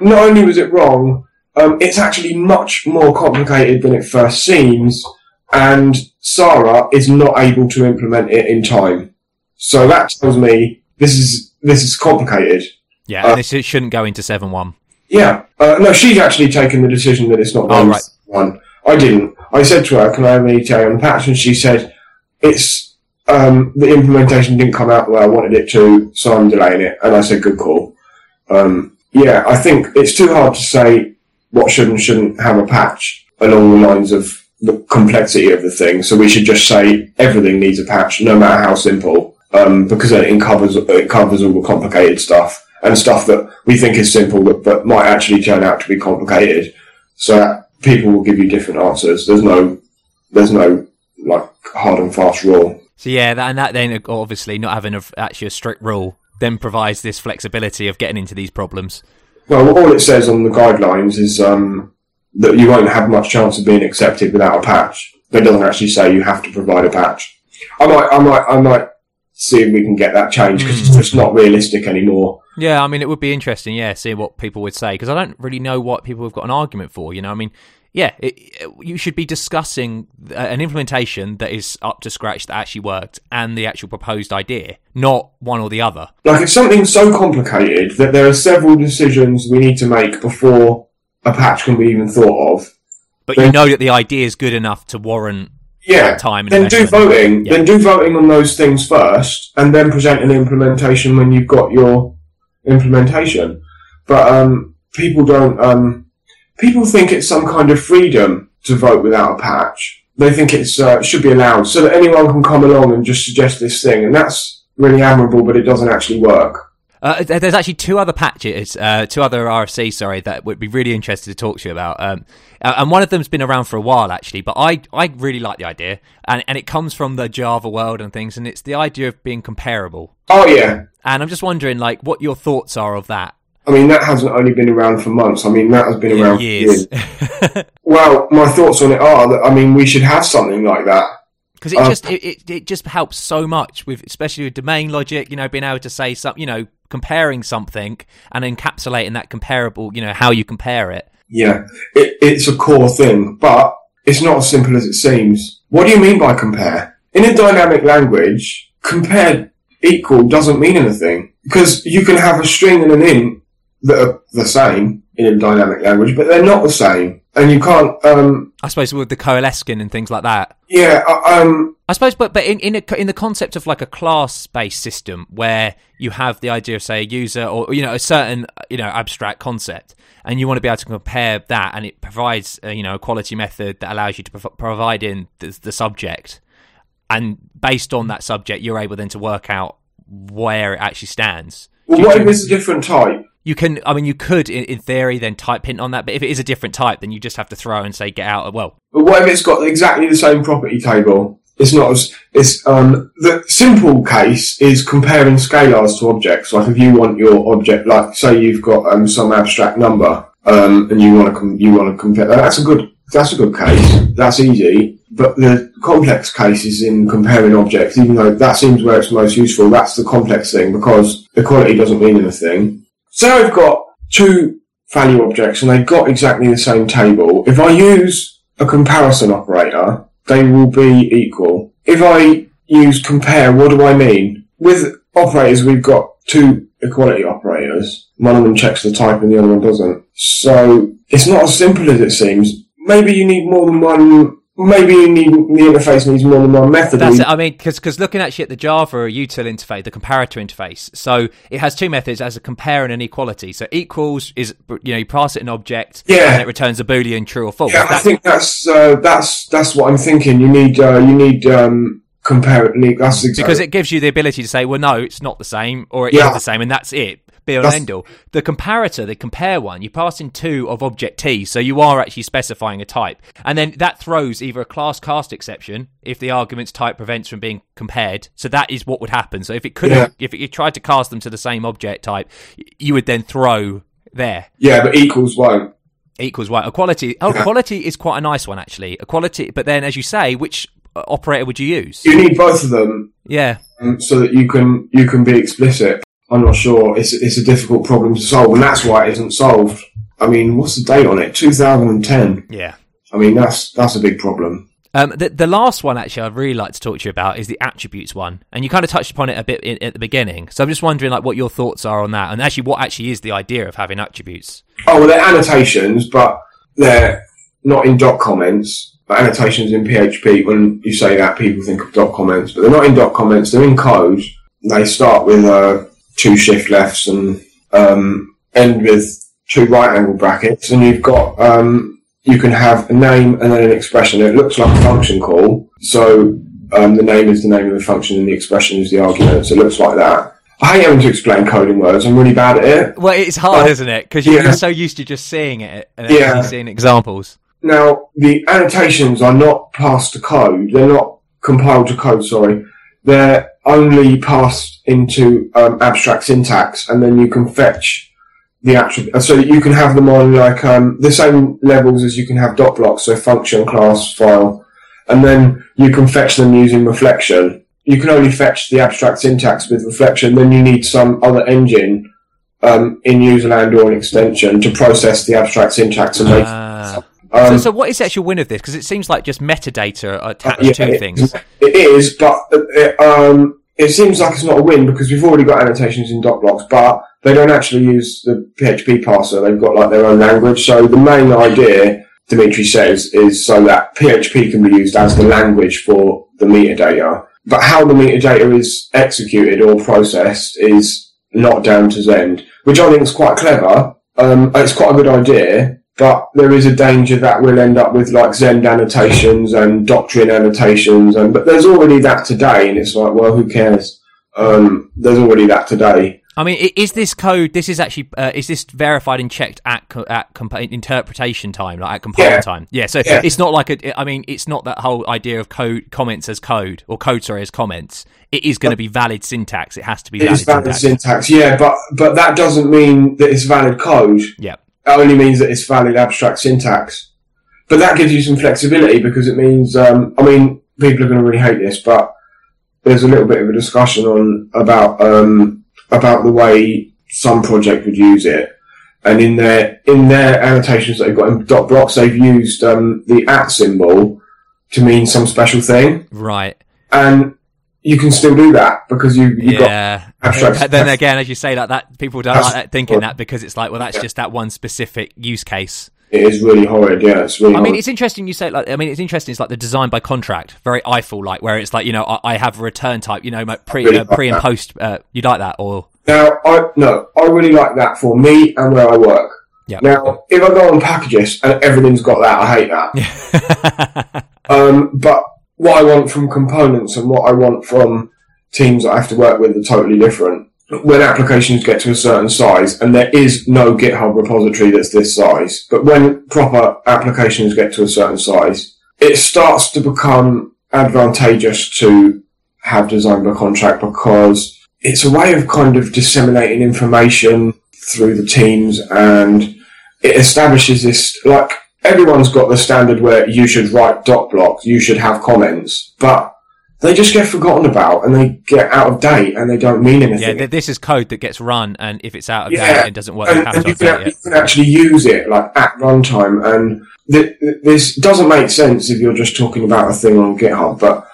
not only was it wrong, um, it's actually much more complicated than it first seems, and Sara is not able to implement it in time. So that tells me this is this is complicated. Yeah, and this it shouldn't go into seven one. Yeah, uh, no, she's actually taken the decision that it's not Oh, right. one. I didn't. I said to her, "Can I have an ETA on the patch?" And she said, "It's um, the implementation didn't come out the way I wanted it to, so I'm delaying it." And I said, "Good call." Um, yeah, I think it's too hard to say what should and shouldn't have a patch along the lines of the complexity of the thing. So we should just say everything needs a patch, no matter how simple, um, because then it covers it covers all the complicated stuff and stuff that we think is simple but, but might actually turn out to be complicated. So people will give you different answers. There's no there's no like hard and fast rule. So yeah, that, and that then obviously not having a, actually a strict rule then provides this flexibility of getting into these problems. Well, all it says on the guidelines is um, that you won't have much chance of being accepted without a patch. It doesn't actually say you have to provide a patch. I might, I might, I might see if we can get that change because it's just hmm. not realistic anymore. Yeah, I mean, it would be interesting, yeah, seeing what people would say because I don't really know what people have got an argument for. You know, I mean, yeah, it, it- you should be discussing an implementation that is up to scratch that actually worked and the actual proposed idea, not one or the other. Like it's something so complicated that there are several decisions we need to make before a patch can be even thought of. But you know that the idea is good enough to warrant Yeah, time then do voting. Yeah. Then do voting on those things first, and then present an implementation when you've got your implementation. But um, people don't. Um, people think it's some kind of freedom to vote without a patch. They think it uh, should be allowed, so that anyone can come along and just suggest this thing, and that's really admirable. But it doesn't actually work. Uh, there's actually two other patches, uh, two other RFC, sorry, that would be really interested to talk to you about. Um, uh, and one of them's been around for a while, actually, but I, I really like the idea. And, and it comes from the Java world and things, and it's the idea of being comparable. Oh yeah, And I'm just wondering, like, what your thoughts are of that. I mean that hasn't only been around for months. I mean that has been around for years. years. Well, my thoughts on it are that I mean we should have something like that. Because it Uh, just it, it, it just helps so much with especially with domain logic, you know, being able to say some, you know, comparing something and encapsulating that comparable, you know, how you compare it. Yeah, it, it's a core thing, but it's not as simple as it seems. What do you mean by compare? In a dynamic language, compare equal doesn't mean anything because you can have a string and an int that are the same in a dynamic language, but they're not the same, and you can't. Um, I suppose with the coalescing and things like that. yeah, um, I suppose, but but in in, a, in the concept of like a class based system where you have the idea of say a user or you know a certain you know abstract concept, and you want to be able to compare that, and it provides uh, you know a quality method that allows you to prov- provide in the, the subject, and based on that subject, you're able then to work out where it actually stands. well, what if it's a different type? You can, I mean, you could, in, in theory, then type hint on that. But if it is a different type, then you just have to throw and say get out. Well, But what if it's got exactly the same property table? It's not as, it's, um, the simple case is comparing scalars to objects. Like if you want your object, like say you've got, um, some abstract number, um, and you want to, com- you want to compare, that's a good, that's a good case. That's easy. But the complex case is in comparing objects, even though that seems where it's most useful. That's the complex thing because equality doesn't mean anything. So I've got two value objects and they've got exactly the same table. If I use a comparison operator, they will be equal. If I use compare, what do I mean? With operators, we've got two equality operators. One of them checks the type and the other one doesn't. So it's not as simple as it seems. Maybe you need more than one. Maybe you need the interface needs more than one method. That's it. I mean, because looking actually at the Java util interface, the comparator interface, so it has two methods as a compare and an equality. So equals is you know you pass it an object, Yeah. and it returns a boolean true or false. Yeah, I think that's uh, that's that's what I'm thinking. You need uh, you need um, compare it. That's exactly because it gives you the ability to say, well, no, it's not the same, or it is Yeah. the same, and that's it. Be on That's- end all. The comparator, the compare one, you pass in two of object T, so you are actually specifying a type, and then that throws either a class cast exception if the argument's type prevents from being compared. So that is what would happen. So if it could, Yeah. if it tried to cast them to the same object type, you would then throw there. yeah, but equals won't. equals y. Equality. Oh, equality is quite a nice one actually. Equality, but then as you say, which uh, operator would you use? You need both of them Yeah. um, so that you can you can be explicit. I'm not sure. It's it's a difficult problem to solve, and that's why it isn't solved. I mean, what's the date on it? 2010. Yeah. I mean, that's that's a big problem. Um, the, the last one, actually, I'd really like to talk to you about is the attributes one, and you kind of touched upon it a bit in, at the beginning. So I'm just wondering, like, what your thoughts are on that, and actually, what actually is the idea of having attributes? Oh well, they're annotations, but they're not in doc comments. But annotations in PHP. When you say that, people think of doc comments, but they're not in doc comments. They're in code. They start with uh, two shift lefts and um, end with two right angle brackets, and you've got um, you can have a name and then an expression. It looks like a function call, so um, the name is the name of the function and the expression is the argument. So it looks like that. I hate having to explain code in words. I'm really bad at it. Well, it's hard, Uh, isn't it? Because you're, yeah. so used to just seeing it and Yeah. seeing examples. Now, the annotations are not passed to code. They're not compiled to code, sorry. They're only passed into um, abstract syntax, and then you can fetch the attribute. So you can have them on like um, the same levels as you can have doc blocks, so function, class, file, and then you can fetch them using reflection. You can only fetch the abstract syntax with reflection. Then you need some other engine um, in userland or an extension to process the abstract syntax and make. Ah. Um, so, so what is the actual win of this? Because it seems like just metadata attached Yeah, to it- things. It is, but it, um, it seems like it's not a win because we've already got annotations in doc blocks, but they don't actually use the PHP parser. They've got like their own language. So the main idea, Dmitry says, is so that PHP can be used as the language for the metadata. But how the metadata is executed or processed is not down to Zend, which I think is quite clever. Um, it's quite a good idea, but there is a danger that we'll end up with like Zend annotations and doctrine annotations, and but there's already that today, and it's like, well, who cares? Um, there's already that today. I mean, is this code? This is actually uh, is this verified and checked at co- at comp- interpretation time, like at compiling Yeah. time? Yeah. So Yeah. it's not like a. I mean, it's not that whole idea of code comments as code or code sorry as comments. It is going to be valid syntax. It has to be It valid, is valid syntax. syntax, yeah, but but that doesn't mean that it's valid code. Yeah. Only means that it's valid abstract syntax. But that gives you some flexibility because it means, um, I mean, people are going to really hate this, but there's a little bit of a discussion on about um, about the way some project would use it, and in their in their annotations that they've got in doc blocks, they've used um, the at symbol to mean some special thing, Right. and you can still do that because you you got yeah. abstract then again, as you say, like that, people don't That's- like that, thinking that because it's like, well, that's Yeah. just that one specific use case. It is really horrid. Yeah, it's really. I mean, horrid. it's interesting you say like. I mean, it's interesting. It's like the design by contract, very Eiffel like, where it's like you know, I, I have a return type. You know, like pre really uh, like pre and that. post. Uh, you like that or now, I no, I really like that for me and where I work. yeah. Now, if I go on packages and everything's got that, I hate that. Um, but what I want from components and what I want from teams that I have to work with are totally different. When applications get to a certain size, and there is no GitHub repository that's this size, but when proper applications get to a certain size, it starts to become advantageous to have design by contract because it's a way of kind of disseminating information through the teams and it establishes this like everyone's got the standard where you should write doc blocks, you should have comments, but they just get forgotten about and they get out of date and they don't mean anything. th- this is code that gets run, and if it's out of Yeah, date and doesn't work, and, you and you, can, you can actually use it like at runtime and th- th- this doesn't make sense if you're just talking about a thing on GitHub, but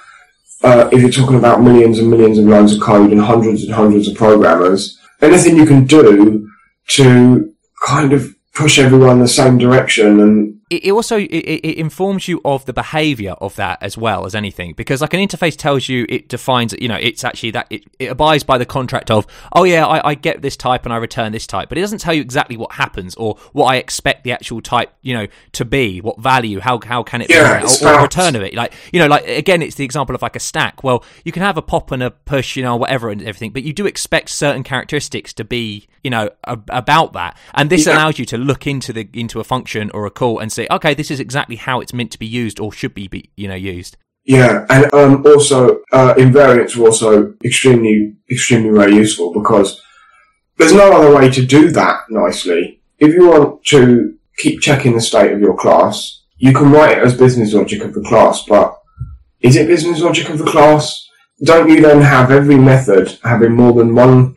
uh, if you're talking about millions and millions of lines of code and hundreds and hundreds of programmers, anything you can do to kind of push everyone in the same direction and it, it also it, it it informs you of the behavior of that as well as anything. Because like an interface tells you it defines you know it's actually that it, it abides by the contract of oh yeah I, I get this type and I return this type. But it doesn't tell you exactly what happens or what I expect the actual type you know to be what value how how can it Yeah, be or, or return of it. Like you know like again it's the example of like a stack. Well you can have a pop and a push you know whatever and everything but you do expect certain characteristics to be you know a, about that. And this Yeah. allows you to look into the into a function or a call and say okay this is exactly how it's meant to be used or should be, be you know used Yeah, and um, also uh, invariants are also extremely, extremely very useful because there's no other way to do that nicely. If you want to keep checking the state of your class. You can write it as business logic of the class, but is it business logic of the class? Don't you then have every method having more than one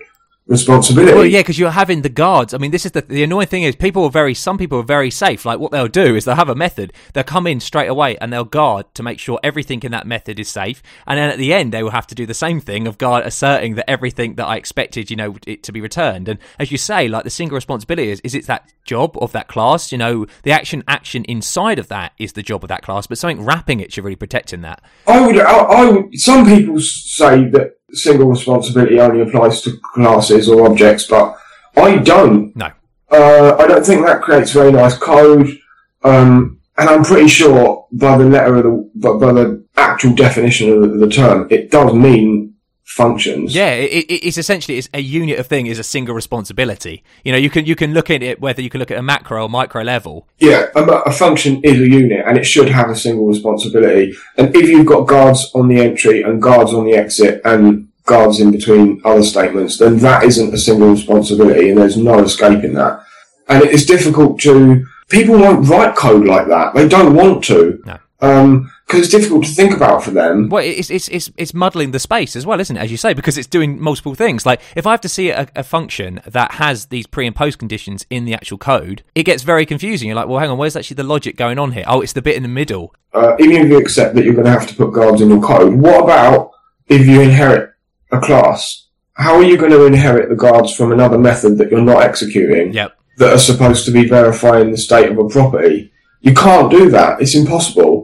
responsibility? Well, yeah, because you're having the guards. I mean, this is the the annoying thing is people are very. Some people are very safe. Like what they'll do is they'll have a method. They'll come in straight away and they'll guard to make sure everything in that method is safe. And then at the end, they will have to do the same thing of guard asserting that everything that I expected, you know, it to be returned. And as you say, like the single responsibility is is it that job of that class. You know, the action action inside of that is the job of that class. But something wrapping it should really protect in that. I would, I, I would, some people say that single responsibility only applies to classes or objects, but I don't. No. Uh, I don't think that creates very nice code. Um, and I'm pretty sure by the letter of the, by, by the actual definition of the, the term, it does mean functions. Yeah, it, it, it's essentially it's a unit of thing is a single responsibility. You know, you can you can look at it whether you can look at a macro or micro level. Yeah, a, a function is a unit and it should have a single responsibility. And if you've got guards on the entry and guards on the exit and guards in between other statements, then that isn't a single responsibility and there's no escaping that. And it is difficult to, people won't write code like that. They don't want to. No. Um, cause it's difficult to think about for them. Well, it's it's it's it's muddling the space as well, isn't it? As you say, because it's doing multiple things. Like if I have to see a, a function that has these pre and post conditions in the actual code, it gets very confusing. You're like, well, hang on, where's actually the logic going on here? Oh, it's the bit in the middle. Uh, even if you accept that you're going to have to put guards in your code, what about if you inherit a class? How are you going to inherit the guards from another method that you're not executing? Yep. that are supposed to be verifying the state of a property. You can't do that. It's impossible.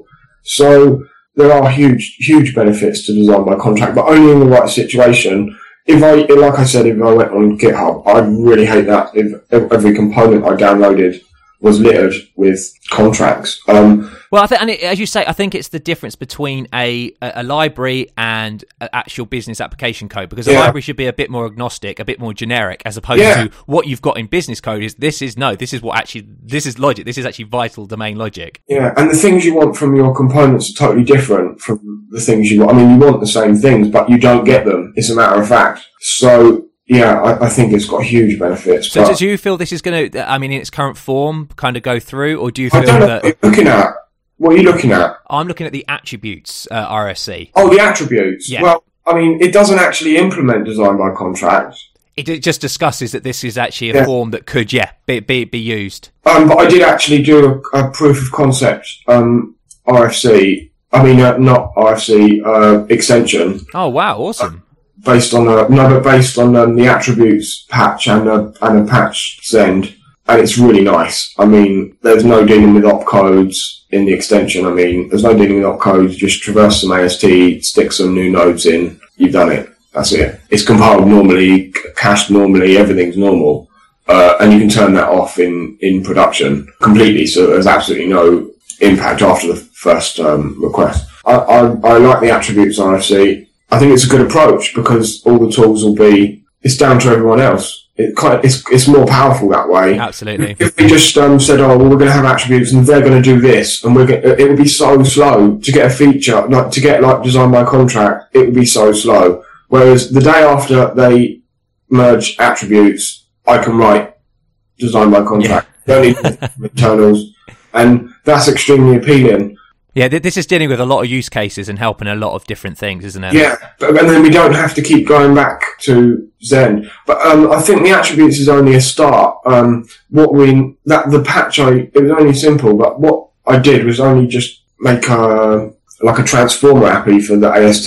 So there are huge, huge benefits to design by contract, but only in the right situation. If I, like I said, if I went on GitHub, I'd really hate that if every component I downloaded was littered with contracts. Um, Well, I think, and it, as you say, I think it's the difference between a a, library and an actual business application code because a Yeah. library should be a bit more agnostic, a bit more generic, as opposed Yeah. to what you've got in business code is this is no, this is what actually this is logic, this is actually vital domain logic. Yeah, and the things you want from your components are totally different from the things you want. I mean, you want the same things, but you don't get them. It's a matter of fact. So, yeah, I, I think it's got huge benefits. So, but do you feel this is going to, I mean, in its current form, kind of go through, or do you feel that looking at. What are you looking at? I'm looking at the attributes uh, RFC? Oh, the attributes. Yeah. Well, I mean, it doesn't actually implement design by contract. It, it just discusses that this is actually a Yeah. form that could, yeah, be be, be used. Um, but I did actually do a, a proof of concept um, RFC. I mean, uh, not RFC uh, extension Oh wow, awesome! Based on a no, but based on um, the attributes patch and a and a patch send, and it's really nice. I mean, there's no dealing with opcodes in the extension. I mean, there's no dealing with opcodes. Just traverse some AST, stick some new nodes in. You've done it. That's it. It's compiled normally, cached normally. Everything's normal. uh, and you can turn that off in, in production completely. So there's absolutely no impact after the first um, request. I, I, I like the attributes RFC. I think it's a good approach because all the tools will be. It's down to everyone else. It kind of, it's it's more powerful that way. Absolutely. If we just um, said, "Oh, well, we're going to have attributes, and they're going to do this," and we're going it would be so slow to get a feature, like to get like design by contract. It would be so slow. Whereas the day after they merge attributes, I can write design by contract. Don't need internals, and that's extremely appealing. Yeah, th- this is dealing with a lot of use cases and helping a lot of different things, isn't it? Yeah, but, and then we don't have to keep going back to Zend. But um, I think the attributes is only a start. Um, what we that the patch I it was only simple, but what I did was only just make a like a transformer API for the AST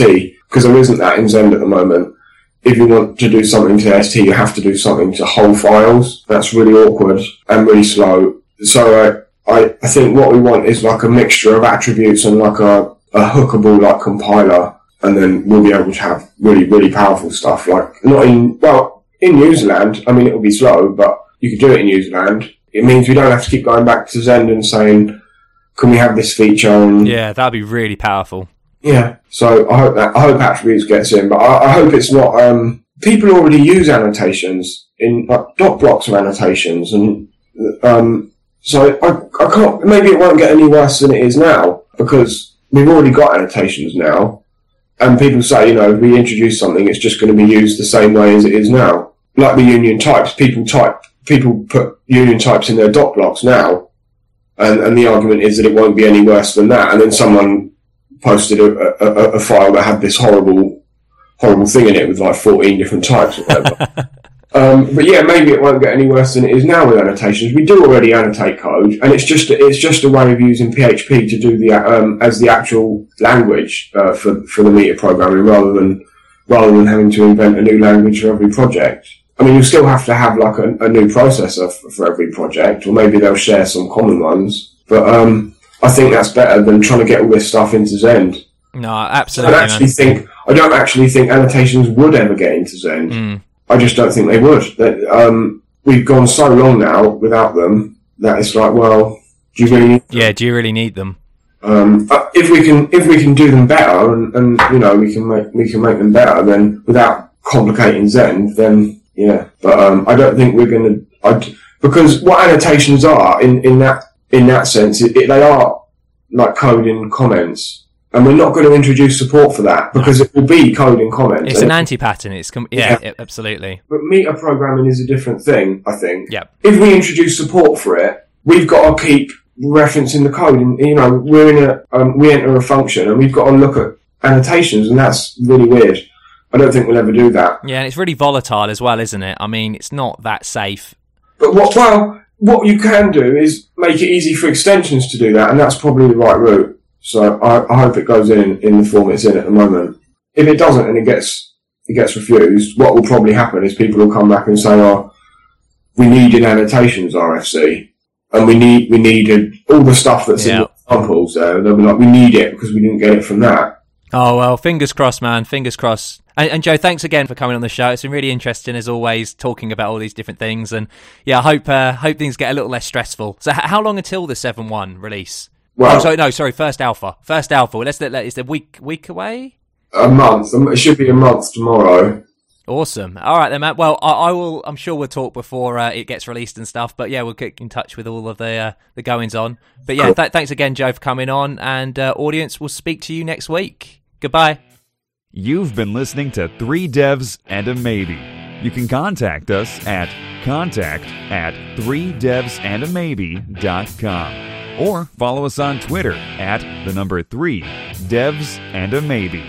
because there isn't that in Zend at the moment. If you want to do something to AST, you have to do something to whole files. That's really awkward and really slow. So uh, I, I think what we want is like a mixture of attributes and like a, a hookable like compiler, and then we'll be able to have really really powerful stuff. Like not in well in userland, I mean it will be slow, but you could do it in userland. It means we don't have to keep going back to Zend and saying, "Can we have this feature?" And Yeah, that'd be really powerful. yeah. So I hope that I hope attributes gets in, but I, I hope it's not. Um, people already use annotations in like doc blocks of annotations, and um, so I, I can't. Maybe it won't get any worse than it is now because we've already got annotations now, and people say, you know, we introduce something, it's just going to be used the same way as it is now. Like the union types, people type, people put union types in their doc blocks now, and, and the argument is that it won't be any worse than that. And then someone posted a, a, a file that had this horrible, horrible thing in it with like 14 different types or whatever. um, but yeah, maybe it won't get any worse than it is now with annotations. We do already annotate code, and it's just it's just a way of using PHP to do the um, as the actual language uh, for for the meta programming rather than rather than having to invent a new language for every project. I mean, you still have to have like a, a new processor for, for, every project, or maybe they'll share some common ones. But um, I think that's better than trying to get all this stuff into Zend. No, absolutely. I don't actually think I don't actually think annotations would ever get into Zend. Mm. I just don't think they would. That um, we've gone so long now without them that it's like, well, do you really? yeah, do you really need them? Um, if we can, if we can do them better, and, and you know, we can make we can make them better, then without complicating Zend, then yeah. But um, I don't think we're going to. Because what annotations are in, in that in that sense, it, it, they are like coding comments, and we're not going to introduce support for that because it will be coding comments. It's an anti-pattern. It's com- yeah, yeah, absolutely. But meta programming is a different thing. I think. Yeah. If we introduce support for it, we've got to keep referencing the code, and you know, we're in a um, we enter a function, and we've got to look at annotations, and that's really weird. I don't think we'll ever do that. Yeah, and it's really volatile as well, isn't it? I mean, it's not that safe. But what, well, what you can do is make it easy for extensions to do that, and that's probably the right route. So I, I hope it goes in in the form it's in at the moment. If it doesn't and it gets it gets refused, what will probably happen is people will come back and say, "Oh, we needed annotations RFC, and we need we needed all the stuff that's yeah. in the examples there." They'll be like, "We need it because we didn't get it from that." Oh well, fingers crossed, man. Fingers crossed. And, and, Joe, thanks again for coming on the show. It's been really interesting as always, talking about all these different things. And yeah, I hope uh, hope things get a little less stressful. So, h- how long until the seven one release? Well, oh, sorry, no, sorry, first alpha, first alpha. Let's let, let is a week week away. A month. Um, it should be a month tomorrow. Awesome. All right then, Matt. Well, I, I will. I'm sure we'll talk before uh, it gets released and stuff. But yeah, we'll get in touch with all of the uh, the goings on. But yeah, th- thanks again, Joe, for coming on. And uh, audience, we'll speak to you next week. Goodbye. You've been listening to Three Devs and a Maybe. You can contact us at contact at 3devsandamaybe.com or follow us on Twitter at the number 3 devs and a maybe.